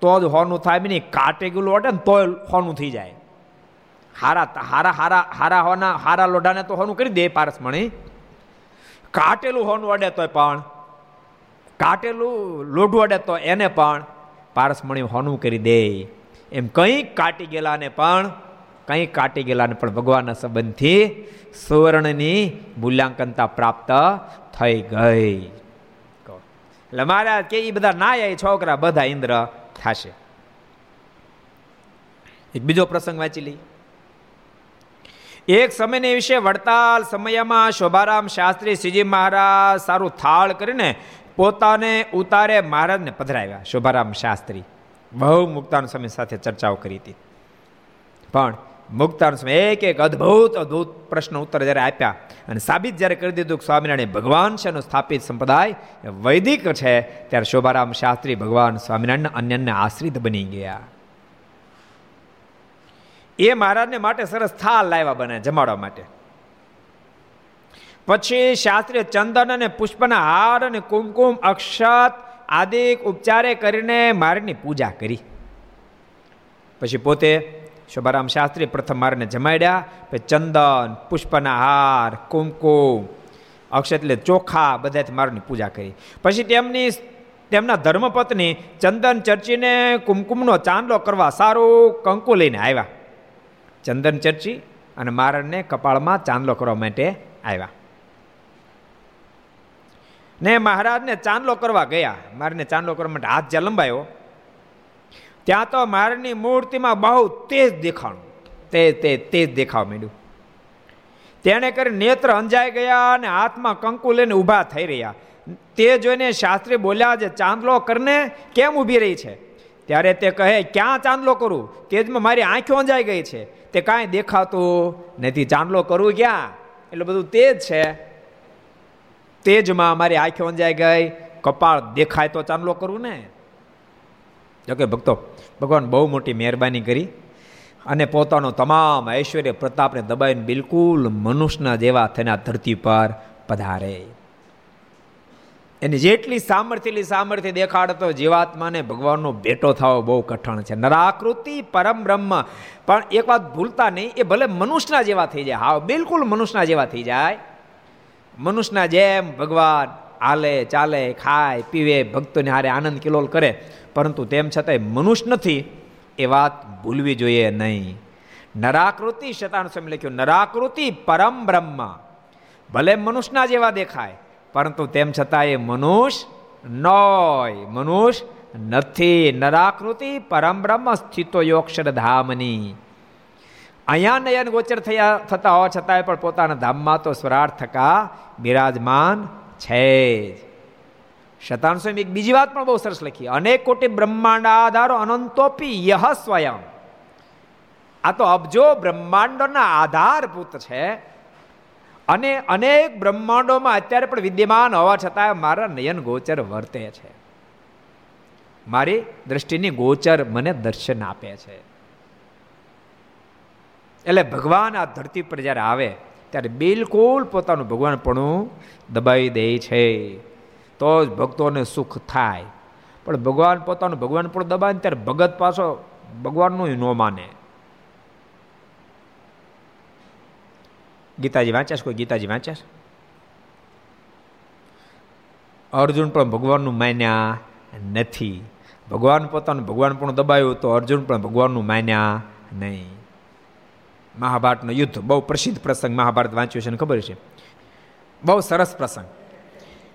તો જ હોનું થાય બી નહીં કાટે ગયેલું અડે ને તોય હોનું થઈ જાય. હારા હારા હારા હારા હોના, હારા લોઢાને તો હોનું કરી દે પારસ મણી. કાટેલું હોન વડે તોય પણ. કાટેલું લોઢું વડે તો એને પણ. પારસમણી હોનું કરી દે. એમ કંઈક કાટી ગયેલાને પણ, કંઈક કાટી ગયેલાને પણ ભગવાનના સંબંધથી સુવર્ણની મૂલ્યાંકનતા પ્રાપ્ત થઈ ગઈ. એટલે મારા કે એ બધા ના એ છોકરા બધા ઇન્દ્ર થશે. એક બીજો પ્રસંગ વાંચી લઈ એક સમયને વિશે વડતાલ સમયમાં શોભારામ શાસ્ત્રી શ્રીજી મહારાજ સારું થાળ કરીને પોતાને ઉતારે મહારાજને પધરાવ્યા, શોભારામ શાસ્ત્રી. બહુ મુક્તાન સમય સાથે ચર્ચાઓ કરી હતી. પણ મુક્તાન સમય એક એક અદ્ભુત અદ્ભુત પ્રશ્ન ઉત્તર જ્યારે આપ્યા અને સાબિત જ્યારે કરી દીધું કે સ્વામિનારાયણ ભગવાન છે એનો સ્થાપિત સંપ્રદાય વૈદિક છે, ત્યારે શોભારામ શાસ્ત્રી ભગવાન સ્વામિનારાયણ અન્યને આશ્રિત બની ગયા. એ મહારાજને માટે સરસ થાલ લાવ્યા બને જમાડવા માટે. પછી શાસ્ત્રીય ચંદન અને પુષ્પના હાર અને કુમકુમ અક્ષત આદિ ઉપચારે કરીને મારની પૂજા કરી. પછી પોતે શોભારામ શાસ્ત્રી પ્રથમ મારને જમાડ્યા, પછી ચંદન, પુષ્પના હાર, કુમકુમ, અક્ષત એટલે ચોખા, બધાથી મારની પૂજા કરી. પછી તેમની તેમના ધર્મપત્ની ચંદન ચર્ચીને કુમકુમનો ચાંદલો કરવા સારું કંકુ લઈને આવ્યા. ચંદન ચર્ચી અને મારણને કપાળમાં ચાંદલો કરવા માટે આવ્યા. ને મહારાજને ચાંદલો કરવા ગયા. મારને ચાંદલો કરવા માટે હાથ જ્યાં લંબાયો, ત્યાં તો મારની મૂર્તિમાં બહુ તેજ દેખાણું, તે તે તેજ દેખાવા માંડ્યું. તેણે કરી નેત્ર અંજાઈ ગયા અને હાથમાં કંકુ લઈને ઊભા થઈ રહ્યા. તે જોઈને શાસ્ત્રી બોલ્યા છે, ચાંદલો કરને કેમ ઊભી રહી છે? ત્યારે તે કહે, ક્યાં ચાંદલો કરું? તેજમાં મારી આંખો અંજાઈ ગઈ છે. તે કાંઈ દેખાતું નથી. ચાંદલો કરવું ક્યાં? એટલે બધું તેજ છે. તેજમાં મારી આંખે અંજાઈ ગઈ. કપાળ દેખાય તો ચાંદલો કરવું ને? જોકે ભક્તો, ભગવાન બહુ મોટી મહેરબાની કરી. અને પોતાનો તમામ ઐશ્વર્ય પ્રતાપને દબાઈને બિલકુલ મનુષ્યના જેવા થઈને ધરતી પર પધારે. એની જેટલી સામર્થ્યલી સામર્થ્ય દેખાડતો જીવાત્માને ભગવાનનો ભેટો થવો બહુ કઠણ છે. નરાકૃતિ પરમ બ્રહ્મ. પણ એક વાત ભૂલતા નહીં, એ ભલે મનુષ્યના જેવા થઈ જાય. હા, બિલકુલ મનુષ્યના જેવા થઈ જાય. મનુષ્યના જેમ ભગવાન હાલે, ચાલે, ખાય, પીવે, ભક્તોને હારે આનંદ કિલોલ કરે. પરંતુ તેમ છતાંય મનુષ્ય નથી, એ વાત ભૂલવી જોઈએ નહીં. નરાકૃતિ, શતાન સમય લખ્યું, નરાકૃતિ પરમ બ્રહ્મ. ભલે મનુષ્યના જેવા દેખાય પરંતુ તેમ છતાં એ મનુષ્ય નોય. મનુષ્ય નથી. નરાકૃતિ પરમ બ્રહ્મ સ્થિતો યોક્ષર ધામની. અહીંયા નયન ગોચર થયા, થતા હોવા છતાંય પણ પોતાના ધામમાં તો સ્વરાર્થ થકા બિરાજમાન છે શતાંશો એક બીજી વાત પણ બહુ સરસ લખી. અનેક કોટી બ્રહ્માંડ આધારો અનંતોપી યહ સ્વયં. આ તો અબજો બ્રહ્માંડોના આધારભૂત છે. અને અનેક બ્રહ્માંડોમાં અત્યારે પણ વિદ્યમાન હોવા છતાં મારા નયન ગોચર વર્તે છે. મારી દ્રષ્ટિની ગોચર મને દર્શન આપે છે. એટલે ભગવાન આ ધરતી પર જ્યારે આવે, ત્યારે બિલકુલ પોતાનું ભગવાનપણું દબાવી દે છે. તો જ ભક્તોને સુખ થાય. પણ ભગવાન પોતાનું ભગવાન પણ દબાવે ત્યારે ભગત પાછો ભગવાનનું ન માને. ગીતાજી વાંચ્યા કોઈ ગીતાજી વાંચ્યા અર્જુન પણ ભગવાનનું માન્યા નથી. ભગવાન પોતાનું ભગવાન પણ દબાયું તો અર્જુન પણ ભગવાનનું માન્યા નહીં. મહાભારતનું યુદ્ધ, બહુ પ્રસિદ્ધ પ્રસંગ મહાભારત વાંચ્યું છે ને ખબર છે? બહુ સરસ પ્રસંગ.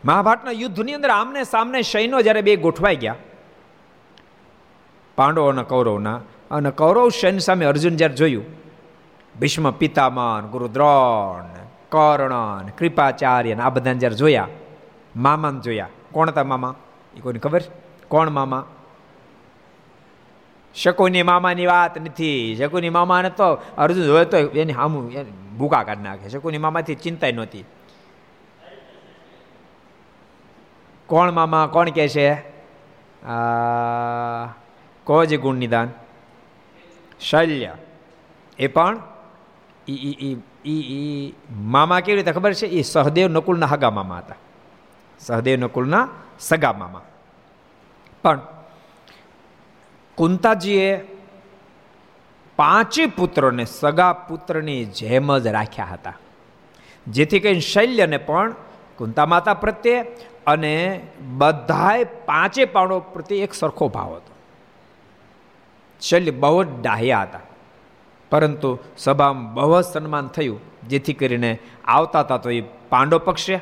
મહાભારતના યુદ્ધની અંદર આમને સામને સૈનો જ્યારે બે ગોઠવાઈ ગયા, પાંડવો અને કૌરવના, અને કૌરવ સૈન્ય સામે અર્જુન જ્યારે જોયું ભીષ્મ પિતામન ગુરુદ્રોણ, કર્ણન કૃપાચાર્ય આ બધાને જ્યારે જોયા, મામાને જોયા. કોણ હતા મામા? એ કોઈને ખબર? કોણ મામા? શકુની મામાની વાત નથી. શકુની મામાને તો અર્જુન હોય તો એની સામું ભૂકા કાઢી નાખે. શકુની મામાથી ચિંતા નહોતી. કોણ મામા? કોણ કહે છે? કોજ ગુણ નિદાન શલ્ય. એ પણ ઈ મામા કેવી રીતે ખબર છે? એ સહદેવ નકુલના હગા મામા હતા. સહદેવ નકુલના સગા મામા. પણ કુંતાજીએ પાંચે પુત્રોને સગા પુત્રની જેમ જ રાખ્યા હતા. જેથી કરીને શૈલ્યને પણ કુંતા માતા પ્રત્યે અને બધાય પાંચે પાણો પ્રત્યે એક સરખો ભાવ હતો. શૈલ્ય બહુ જ ડાહ્યા હતા. પરંતુ સભામાં બહુ સન્માન થયું, જેથી કરીને આવતા હતા તો એ પાંડવ પક્ષે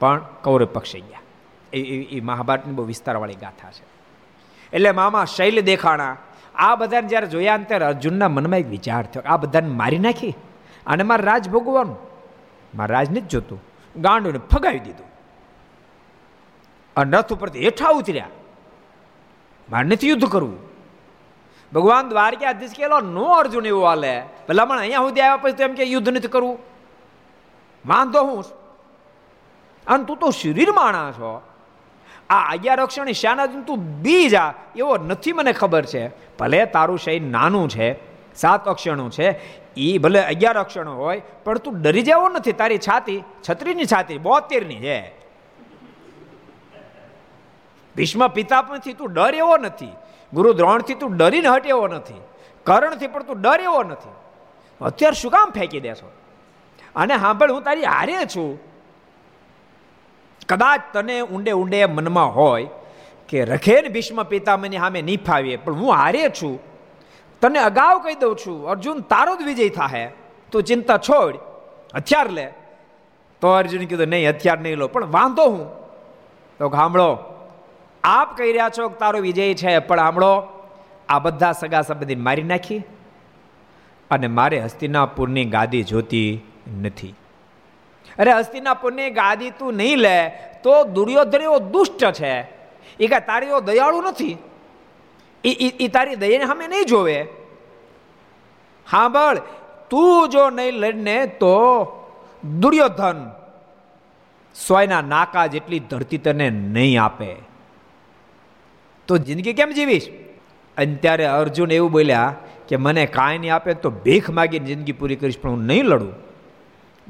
પણ કૌરવ પક્ષે ગયા. એ એ મહાભારતની બહુ વિસ્તારવાળી ગાથા છે. એટલે મામા શૈલ દેખાણા, આ બધાને જ્યારે જોયા ત્યારે અર્જુનના મનમાં એક વિચાર થયો આ બધાને મારી નાખી અને મારે રાજ ભોગવવાનું. મારે રાજને જ જોતું, ગાંડુને ફગાવી દીધું. અને રથ ઉપરથી હેઠા ઉતર્યા. મારે નથી યુદ્ધ કરવું. ભગવાન દ્વારકાધીશ કે નો અર્જુન એવું હાલે. ભલામણ અહીંયા સુધી આવ્યા પછી એમ કે, યુદ્ધ નથી કરવું વાંધો હું. અને તું તો શરીર માણા છો આ અગિયાર રક્ષણ શાના તું બીજ આ. એવો નથી મને ખબર છે. ભલે તારું શરીર નાનું છે, સાત અક્ષણો છે એ ભલે અગિયાર અક્ષણો હોય, પણ તું ડરી જવો નથી. તારી છાતી છત્રીની છાતી બોતેરની છે. ભીષ્મ પિતાપણથી તું ડર એવો નથી. ગુરુ દ્રોણથી તું ડરીને હટ એવો નથી. કરણથી પણ તું ડર એવો નથી. અત્યારે શું કામ ફેંકી દેશો? અને સાંભળ હું તારી હારે છું. કદાચ તને ઊંડે ઊંડે મનમાં હોય કે રખે ને ભીષ્મ પિતામહની સામે નહીં ફાવીએ પણ હું હારે છું. તને અગાઉ કહી દઉં છું, અર્જુન, તારો જ વિજય થાય તું ચિંતા છોડ. હથિયાર લે. તો અર્જુન કીધું, નહીં, હથિયાર નહીં લો. પણ વાંધો હું. તો સાંભળો આપ કહી રહ્યા છો કે તારો વિજય છે, પણ આમળો આ બધા સગા સંબંધી મારી નાખી અને મારે હસ્તિનાપુરની ગાદી જોતી નથી. અરે હસ્તિનાપુરની ગાદી તું નહીં લે, તો દુર્યોધન એવો દુષ્ટ છે. એ કાંઈ તારી એવો દયાળુ નથી. એ તારી દયાને સામે નહીં જોવે. સાંભળ તું જો નહીં લડને તો દુર્યોધન સ્વયના નાકા જેટલી ધરતી તને નહીં આપે. તો જિંદગી કેમ જીવીશ? અને ત્યારે અર્જુન એવું બોલ્યા કે મને કાંઈ નહીં આપે તો ભીખ માગીને જિંદગી પૂરી કરીશ, પણ હું નહીં લડું.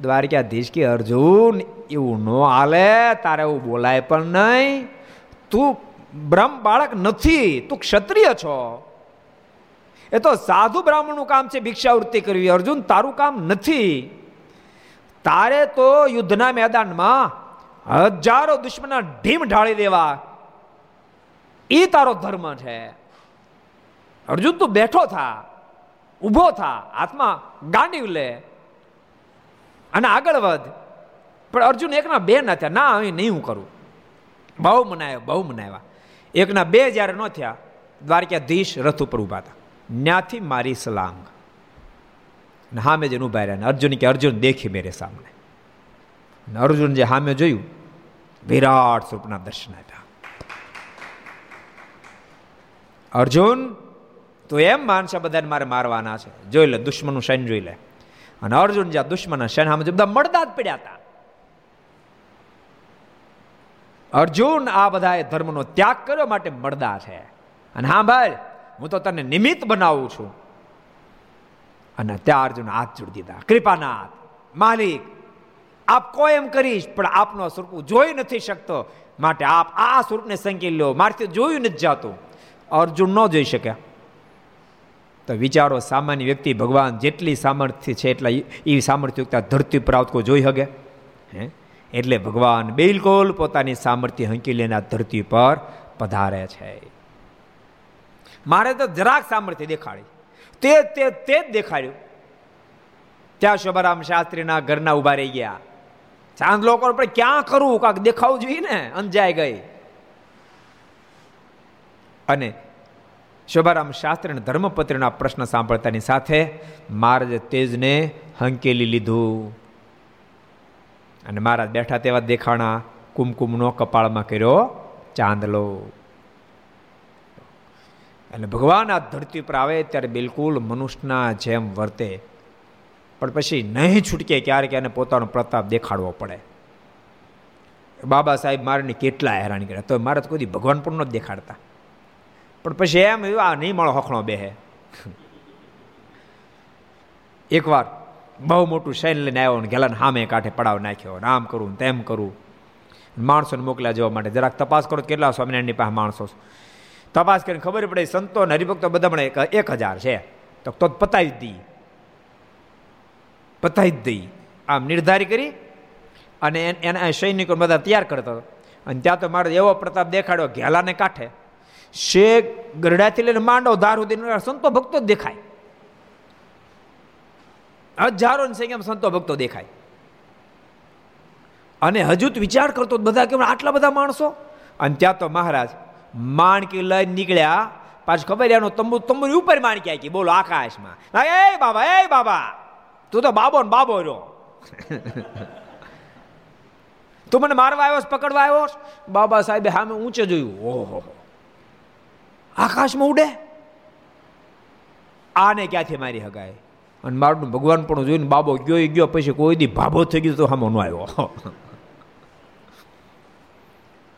દ્વારકાધીશ કે, અર્જુન, એવું ન હાલે, તારે એવું બોલાય પણ નહીં. તું બ્રહ્મ બાળક નથી, તું ક્ષત્રિય છો. એ તો સાધુ બ્રાહ્મણનું કામ છે ભિક્ષાવૃત્તિ કરવી. અર્જુન, તારું કામ નથી. તારે તો યુદ્ધના મેદાનમાં હજારો દુશ્મના ઢીમ ઢાળી દેવા. એ તારો ધર્મ છે. અર્જુન તું બેઠો થા, ઊભો થા, હાથમાં ગાંડી લે. અને આગળ વધ. પણ અર્જુન એકના બે ના થયા. ના, અહીં નહીં હું કરું. બહુ મનાયો, બહુ મનાવ્યા. એકના બે જ્યારે ન થયા, દ્વારકાધીશ રથ ઉપર ઊભા હતા ન્યાથી મારી સલાંગ. હામે જ ઊભા રહ્યા. અર્જુન કે, અર્જુન, દેખી મેરે સામને. અર્જુન જે હામે જોયું, વિરાટ સ્વરૂપના દર્શન આપ્યા અર્જુન, તો એમ માનશે બધાને મારે મારવાના છે. જોઈ લે, દુશ્મનનું સૈન્ય જોઈ લે. અને અર્જુન જ્યાં દુશ્મન સેના સામે બધા મળદા જ પડ્યા હતા. અર્જુન આ બધાએ ધર્મનો ત્યાગ કર્યો માટે મળદા છે. અને હા ભાઈ, હું તો તને નિમિત્ત બનાવું છું. અને ત્યાં અર્જુન હાથ જોડી દીધા. કૃપાનાથ, માલિક, આપ કોઈ એમ કરીશ, પણ આપનો સ્વરૂપ જોઈ નથી શકતો. માટે આપ આ સ્વરૂપને સંકેલ લો. મારથી જોયું નથી જાતું. અર્જુન ન જોઈ શક્યા તો વિચારો, સામાન્ય વ્યક્તિ ભગવાન જેટલી સામર્થ્ય છે એટલા એ સામર્થ્ય ધરતી પર આવતો જોઈ શકે હે? એટલે ભગવાન બિલકુલ પોતાની સામર્થ્ય હંકી લઈને આ ધરતી પર પધારે છે. મારે તો જરાક સામર્થ્ય દેખાડી. તે તે તે જ દેખાડ્યું. ત્યાં શોભારામ શાસ્ત્રીના ઘરના ઊભા રહી ગયા. ચાંદ લોકો પણ ક્યાં કરવું કાંક દેખાવું જોઈએ ને? અંજાય ગઈ. અને શોભારામ શાસ્ત્રી અને ધર્મપત્રીના પ્રશ્ન સાંભળતાની સાથે મહારાજ તેજને હંકેલી લીધું. અને મહારાજ બેઠા તેવા દેખાણા કુમકુમનો કપાળમાં કર્યો ચાંદલો. અને ભગવાન આ ધરતી પર આવે ત્યારે બિલકુલ મનુષ્યના જેમ વર્તે. પણ પછી નહીં છૂટકે ક્યારેક એને પોતાનો પ્રતાપ દેખાડવો પડે. બાબા સાહેબ મારે કેટલા હેરાન કર્યા. તો મારે તો કોઈ ભગવાન પણ ન દેખાડતા. પણ પછી એમ આ નહીં મળો હખણો બેહે [LAUGHS] એકવાર બહુ મોટું શૈન લઈને આવ્યો ને ગેલાને સામે કાંઠે પડાવ નાખ્યો આમ કરું તેમ કરું. માણસોને મોકલ્યા જવા માટે. જરાક તપાસ કરો કેટલા સ્વામિનારાયણની પાસે માણસો તપાસ કરીને ખબર પડે, સંતો અને હરિભક્તો બધા પણ એક હજાર છે. તો તો પતાવી જ દઈ પતાવી જ દઈ આમ નિર્ધારી કરી અને એના સૈનિકો બધા તૈયાર કરતો અને ત્યાં તો મારો એવો પ્રતાપ દેખાડ્યો ઘેલાને કાંઠે શેખ ગરડાથી લઈને માંડો ધાર સુધી સંતો ભક્તો જ દેખાય. હજારો સંખ્યામાં સંતો ભક્તો દેખાય. અને હજુ તો વિચાર કરતો બધા કેમ આટલા બધા માણસો? અને ત્યાં તો મહારાજ માણકી લઈને નીકળ્યા. પાછું ખબર એનો તંબુ તંબુ ઉપર માણકી આખી. બોલો આકાશમાં. એ બાબા એ બાબા, તું તો બાબો ને બાબો રહ્યો. [LAUGHS] તું મને મારવા આવ્યો પકડવા આવ્યો બાબા સાહેબે સામે ઊંચે જોયું. ઓહો. આકાશમાં ઉડે? આને ક્યાંથી મારી હગાય? અને મારું ભગવાન પણ જોઈને બાબો ગયો ગયો, પછી કોઈ દી ભાભો થઈ ગયો તો હમ ન આવ્યો.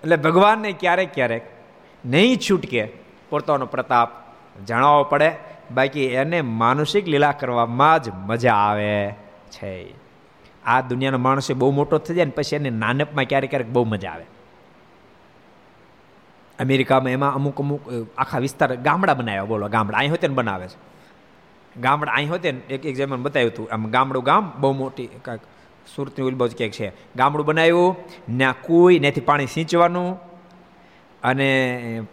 એટલે ભગવાનને ક્યારેક ક્યારેક નહીં છૂટકે પોતાનો પ્રતાપ જણાવવો પડે. બાકી એને માનસિક લીલા કરવામાં જ મજા આવે છે. આ દુનિયાનો માણસ બહુ મોટો થઈ જાય ને પછી એને નાનપમાં ક્યારેક ક્યારેક બહુ મજા આવે. અમેરિકામાં એમાં અમુક અમુક આખા વિસ્તાર ગામડા બનાવ્યા, બોલો, ગામડા. અહીં હોય તેને બનાવે છે. ગામડા અહીં હોય ને એક એક જેમાં બતાવ્યું હતું. આમ ગામડું ગામ બહુ મોટી, કાંઈક સુરતની ઉલબોજ ક્યાંક છે. ગામડું બનાવ્યું ને કુઈ નેથી પાણી સિંચવાનું, અને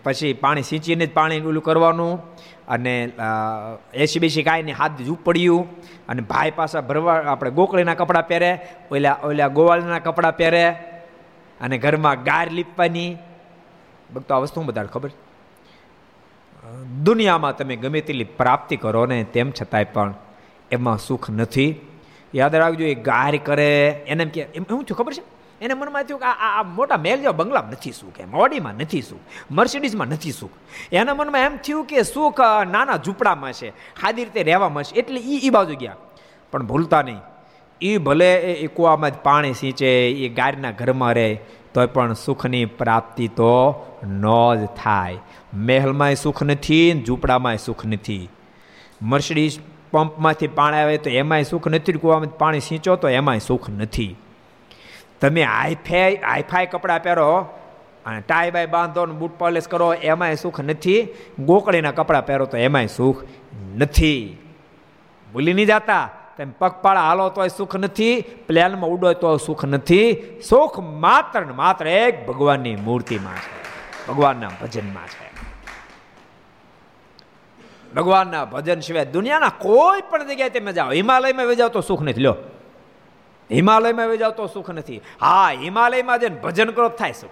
પછી પાણી સિંચીને જ પાણી ઓલું કરવાનું, અને એસી બેસી કાંઈ હાથ પડ્યું અને ભાઈ પાસે ભરવા, આપણે ગોકળીના કપડાં પહેરે, ઓલા ઓલા ગોવાળના કપડાં પહેરે, અને ઘરમાં ગાર લીપવાની ભક્તો, આ વસ્તુ બધા ખબર? દુનિયામાં તમે ગમે તેટલી પ્રાપ્તિ કરો ને તેમ છતાંય પણ એમાં સુખ નથી. યાદ રાખજો, એ ગાર કરે, એને એમ કે, એમ શું થયું ખબર છે? એને મનમાં થયું કે આ મોટા મેલ જેવા બંગલામાં નથી સુખ, એમ, ઓડીમાં નથી સુખ, મર્સિડીઝમાં નથી સુખ. એના મનમાં એમ થયું કે સુખ નાના ઝૂંપડામાં છે સાદી રીતે રહેવામાં છે, એટલે એ એ બાજુ ગયા. પણ ભૂલતા નહીં. એ ભલે એ કૂવામાં જ પાણી સિંચે, એ ગાયના ઘરમાં રહે તોય પણ સુખની પ્રાપ્તિ તો ન જ થાય. મહેલમાંય સુખ નથી, ઝૂંપડામાંય સુખ નથી. મર્સિડીઝ પંપમાંથી પાણી આવે તો એમાંય સુખ નથી, કૂવામાં પાણી સિંચો તો એમાંય સુખ નથી. તમે હાઈફાઈ હાઈફાઈ કપડાં પહેરો અને ટાઈ બાય બાંધો ને બૂટ પોલિશ કરો, એમાંય સુખ નથી. ગોકળીના કપડાં પહેરો તો એમાંય સુખ નથી. ભૂલી નહીં જતા? તેમ પગપાળા હાલો તોય સુખ નથી, પ્લેનમાં ઉડો તો સુખ નથી. સુખ માત્ર ને માત્ર એક ભગવાનની મૂર્તિમાં છે. ભગવાનના ભજનમાં છે. ભગવાનના ભજન સિવાય દુનિયાના કોઈ પણ જગ્યાએ તમે જાઓ, હિમાલયમાં વહી તો સુખ નથી. લ્યો. હિમાલયમાં વહી તો સુખ નથી. હા, હિમાલયમાં જઈને ભજન કરો થાય સુખ.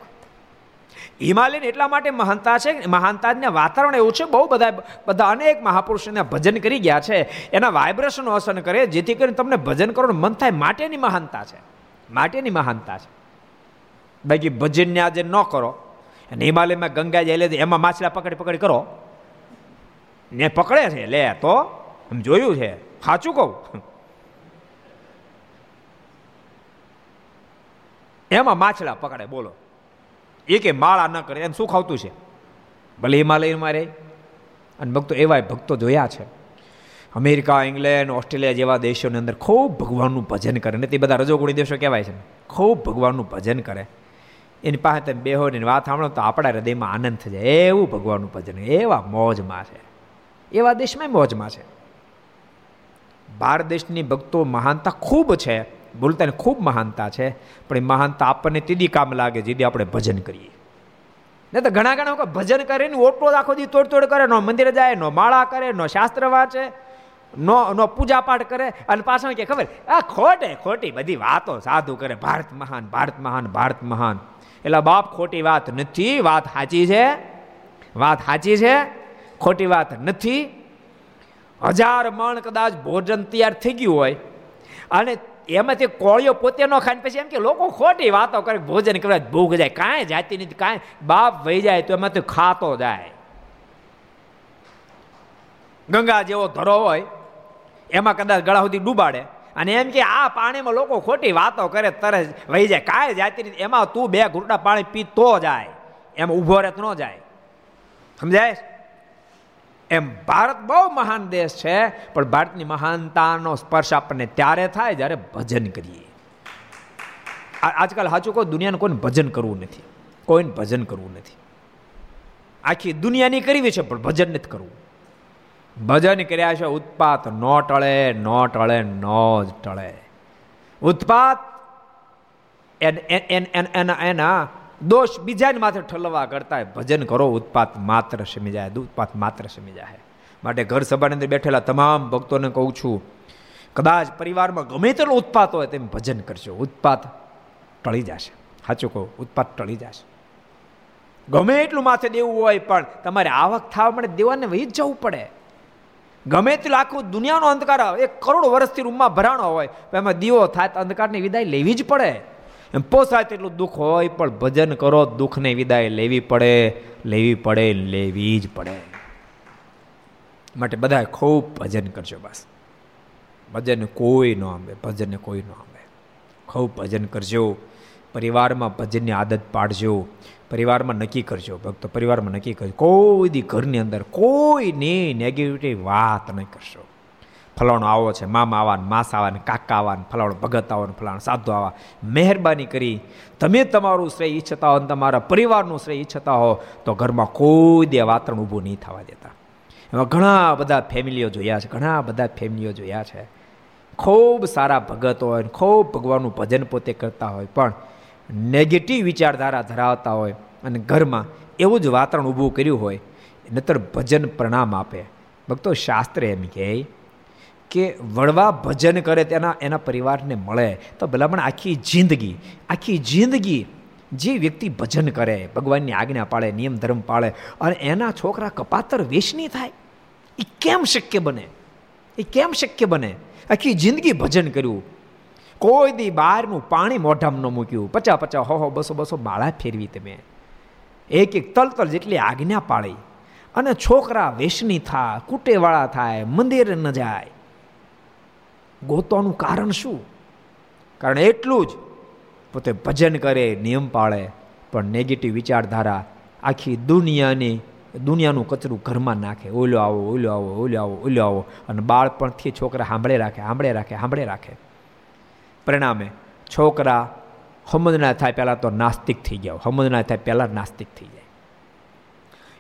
હિમાલયને એટલા માટે મહાનતા છે મહાનતાને વાતાવરણ એવું છે, બહુ બધા બધા અનેક મહાપુરુષોને ભજન કરી ગયા છે. એના વાઇબ્રેશનો અસર કરે, જેથી કરીને તમને ભજન કરવાનું મન થાય માટેની મહાનતા છે. માટેની મહાનતા છે. બાકી ભજનને આજે ન કરો. અને હિમાલયમાં ગંગા જાય લે એમાં માછલા પકડી પકડી કરો. ને પકડે છે, લે તો એમ જોયું છે. સાચું કહું. એમાં માછલા પકડે, બોલો. એ માળા ન કરે, એને શું ખાવતું છે? ભલે હિમાલયમાં રહે. અને ભક્તો એવા ભક્તો જોયા છે. અમેરિકા, ઇંગ્લેન્ડ, ઓસ્ટ્રેલિયા જેવા દેશોની અંદર ખૂબ ભગવાનનું ભજન કરે. ને તે બધા રજોગુણી દેશો કહેવાય છે ખૂબ ભગવાનનું ભજન કરે. એની પાસે તમે બેહો ને વાત સાંભળો તો આપણા હૃદયમાં આનંદ થઈ જાય. એવું ભગવાનનું ભજન એવા મોજમાં છે. એવા દેશમાં મોજમાં છે. ભારત દેશની ભક્તો મહાનતા ખૂબ છે. બોલતા ખૂબ મહાનતા છે, પણ એ મહાનતા આપણને તીદી કામ લાગે જેથી આપણે ભજન કરીએ. ને તો ઘણા ઘણા ભજન કરે ને ઓટલો આખો દી તોડ તોડ કરે, નો મંદિરે જાય, નો માળા કરે, નો શાસ્ત્ર વાંચે, નો નો પૂજા પાઠ કરે, અને પાછળ કે ખબર, આ ખોટે, ખોટી બધી વાતો સાધુ કરે, ભારત મહાન ભારત મહાન ભારત મહાન. એટલે બાપ, ખોટી વાત નથી, વાત સાચી છે, વાત સાચી છે, ખોટી વાત નથી. હજાર મણ કદાચ ભોજન તૈયાર થઈ ગયું હોય, અને એમાંથી કોળીઓ પોતે ન ખાય પછી એમ કે લોકો ખોટી વાતો કરે, ભોજન કરવા ભૂખ જાય, કાંઈ જાતી નથી, કાંઈ બાપ વહી જાય તો એમાંથી ખાતો જાય. ગંગા જેવો ધરો હોય, એમાં કદાચ ગળા સુધી ડૂબાડે અને એમ કે આ પાણીમાં લોકો ખોટી વાતો કરે, તરત વહી જાય. કાંઈ જાતી નથી, એમાં તું બે ઘૂંટા પાણી પીતો જાય, એમ ઊભો રહે ન જાય. સમજાય? એમ ભારત બહુ મહાન દેશ છે, પણ ભારતની મહાનતાનો સ્પર્શ આપણને ત્યારે થાય જ્યારે ભજન કરીએ. આજકાલ સાચું કહો, દુનિયાને કોઈને ભજન કરવું નથી. કોઈને ભજન કરવું નથી. આખી દુનિયાની કરવી છે, પણ ભજન નથી કરવું. ભજન કર્યા છે, ઉત્પાત ન ટળે ન ટળે, ન જ ટળે. ઉત્પાત એના દોષ બીજાને માથે ઠલવા કરતા ભજન કરો, ઉત્પાત માત્ર શમી જાય, ઉત્પાત માત્ર શમી જાય. માટે ઘર સભાની અંદર બેઠેલા તમામ ભક્તોને કહું છું, કદાચ પરિવારમાં ગમે તેટલો ઉત્પાત હોય તેમ ભજન કરજો. ઉત્પાત ટળી જશે. સાચું કહું, ઉત્પાત ટળી જશે. ગમે એટલું માથે દેવું હોય પણ તમારે આવક થવા માટે દેવાને વહી જ જવું પડે. ગમે તેટલું આખું દુનિયાનો અંધકાર આવે, એક કરોડ વર્ષથી રૂમમાં ભરાણો હોય એમાં દીવો થાય તો અંધકારની વિદાય લેવી જ પડે. એમ પોસાય તેટલું દુઃખ હોય, પણ ભજન કરો, દુઃખને વિદાય લેવી પડે લેવી પડે, લેવી જ પડે. માટે બધા ખૂબ ભજન કરજો બસ. ભજન કોઈ ન આંબે ભજનને કોઈ ન આંબે. ખૂબ ભજન કરજો. પરિવારમાં ભજનની આદત પાડજો. પરિવારમાં નક્કી કરજો, ભક્તો, પરિવારમાં નક્કી કરજો. કોઈ દી ઘરની અંદર કોઈની નેગેટિવ વાત નહીં કરશો. ફલાણો આવો છે, મામા આવા માસ આવા ને કાકા આવા ને ફલાણો ભગત આવો ને ફલાણો સાધુ આવા. મહેરબાની કરી, તમે તમારું શ્રેય ઈચ્છતા હો અને તમારા પરિવારનું શ્રેય ઈચ્છતા હો, તો ઘરમાં કોઈ દે વાતરણ ઊભું નહીં થવા દેતા. એમાં ઘણા બધા ફેમિલીઓ જોયા છે, ઘણા બધા ફેમિલીઓ જોયા છે. ખૂબ સારા ભગત હોય ખૂબ ભગવાનનું ભજન પોતે કરતા હોય, પણ નેગેટિવ વિચારધારા ધરાવતા હોય અને ઘરમાં એવું જ વાતાવરણ ઊભું કર્યું હોય, નતર ભજન પ્રણામ આપે. ભક્તો શાસ્ત્ર એમ કહે કે વળવા ભજન કરે તેના એના પરિવારને મળે. તો ભલામણ આખી જિંદગી આખી જિંદગી જે વ્યક્તિ ભજન કરે, ભગવાનની આજ્ઞા પાળે, નિયમ ધર્મ પાળે, અને એના છોકરા કપાતર વેશની થાય, એ કેમ શક્ય બને? એ કેમ શક્ય બને? આખી જિંદગી ભજન કર્યું. કોઈ દી બહારનું પાણી મોઢામાં ન મૂક્યું. પચા પચા હો હો બસો બસો માળા ફેરવી તમે. એક એક તલ તલ જેટલી આજ્ઞા પાળી. અને છોકરા વેશની થાય કુટેવાળા થાય, મંદિર ન જાય. ગોતવાનું કારણ શું? કારણ એટલું જ, પોતે ભજન કરે, નિયમ પાળે, પણ નેગેટિવ વિચારધારા આખી દુનિયાની, દુનિયાનું કચરું ઘરમાં નાખે. ઓલો આવો ઓલો આવો ઓલો આવો ઓલો આવો. અને બાળપણથી છોકરા સાંભળે રાખે સાંભળે રાખે સાંભળે રાખે. પરિણામે છોકરા હમદના થાય પહેલાં તો નાસ્તિક થઈ ગયા હમદના થાય પહેલાં નાસ્તિક થઈ જાય.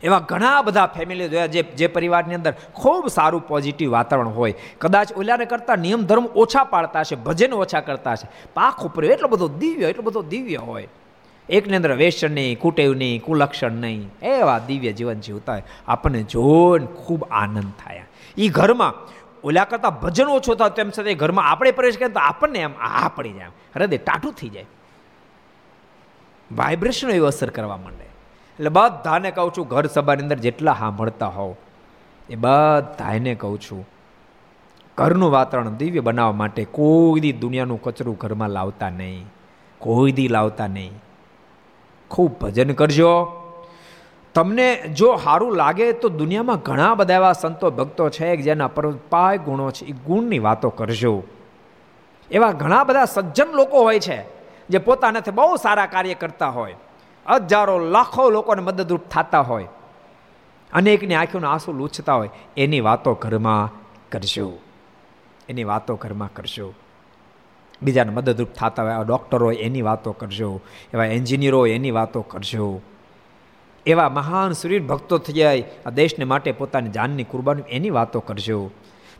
એવા ઘણા બધા ફેમિલી જોયા જે જે પરિવારની અંદર ખૂબ સારું પોઝિટિવ વાતાવરણ હોય. કદાચ ઓલાને કરતાં નિયમ ધર્મ ઓછા પાડતા હશે, ભજન ઓછા કરતા હશે. પાક ઉપર એટલો બધો દિવ્ય, એટલો બધો દિવ્ય હોય. એકની અંદર વેસન નહીં, કુટેવ નહીં, કુલક્ષણ નહીં, એવા દિવ્ય જીવન જીવતા હોય. આપણને જોઈને ખૂબ આનંદ થાય. એ ઘરમાં ઓલા કરતાં ભજન ઓછો થાય તેમ છતાં ઘરમાં આપણે પ્રવેશ કરીએ તો આપણને એમ આ પડી જાય. હૃદય ટાટું થઈ જાય. વાઇબ્રેશન એવી અસર કરવા માંડે. એટલે બધાને કહું છું, ઘર સભાની અંદર જેટલા સાંભળતા હોવ, એ બધાને કહું છું, ઘરનું વાતાવરણ દિવ્ય બનાવવા માટે કોઈ દી દુનિયાનું કચરું ઘરમાં લાવતા નહીં, કોઈ દી લાવતા નહીં. ખૂબ ભજન કરજો. તમને જો સારું લાગે તો દુનિયામાં ઘણા બધા એવા સંતો, ભક્તો છે જેના પરપાય ગુણો છે, એ ગુણની વાતો કરજો. એવા ઘણા બધા સજ્જન લોકો હોય છે, જે પોતાનાથી બહુ સારા કાર્ય કરતા હોય. હજારો, લાખો લોકોને મદદરૂપ થતા હોય. અનેકની આંખોના આંસુ લૂછતા હોય. એની વાતો ઘરમાં કરજો. એની વાતો ઘરમાં કરજો. બીજાને મદદરૂપ થતા હોય ડૉક્ટર હોય, એની વાતો કરજો. એવા એન્જિનિયરો હોય, એની વાતો કરજો. એવા મહાન શરીર ભક્તો થઈ જાય આ દેશને માટે પોતાની જાનની કુરબાની એની વાતો કરજો.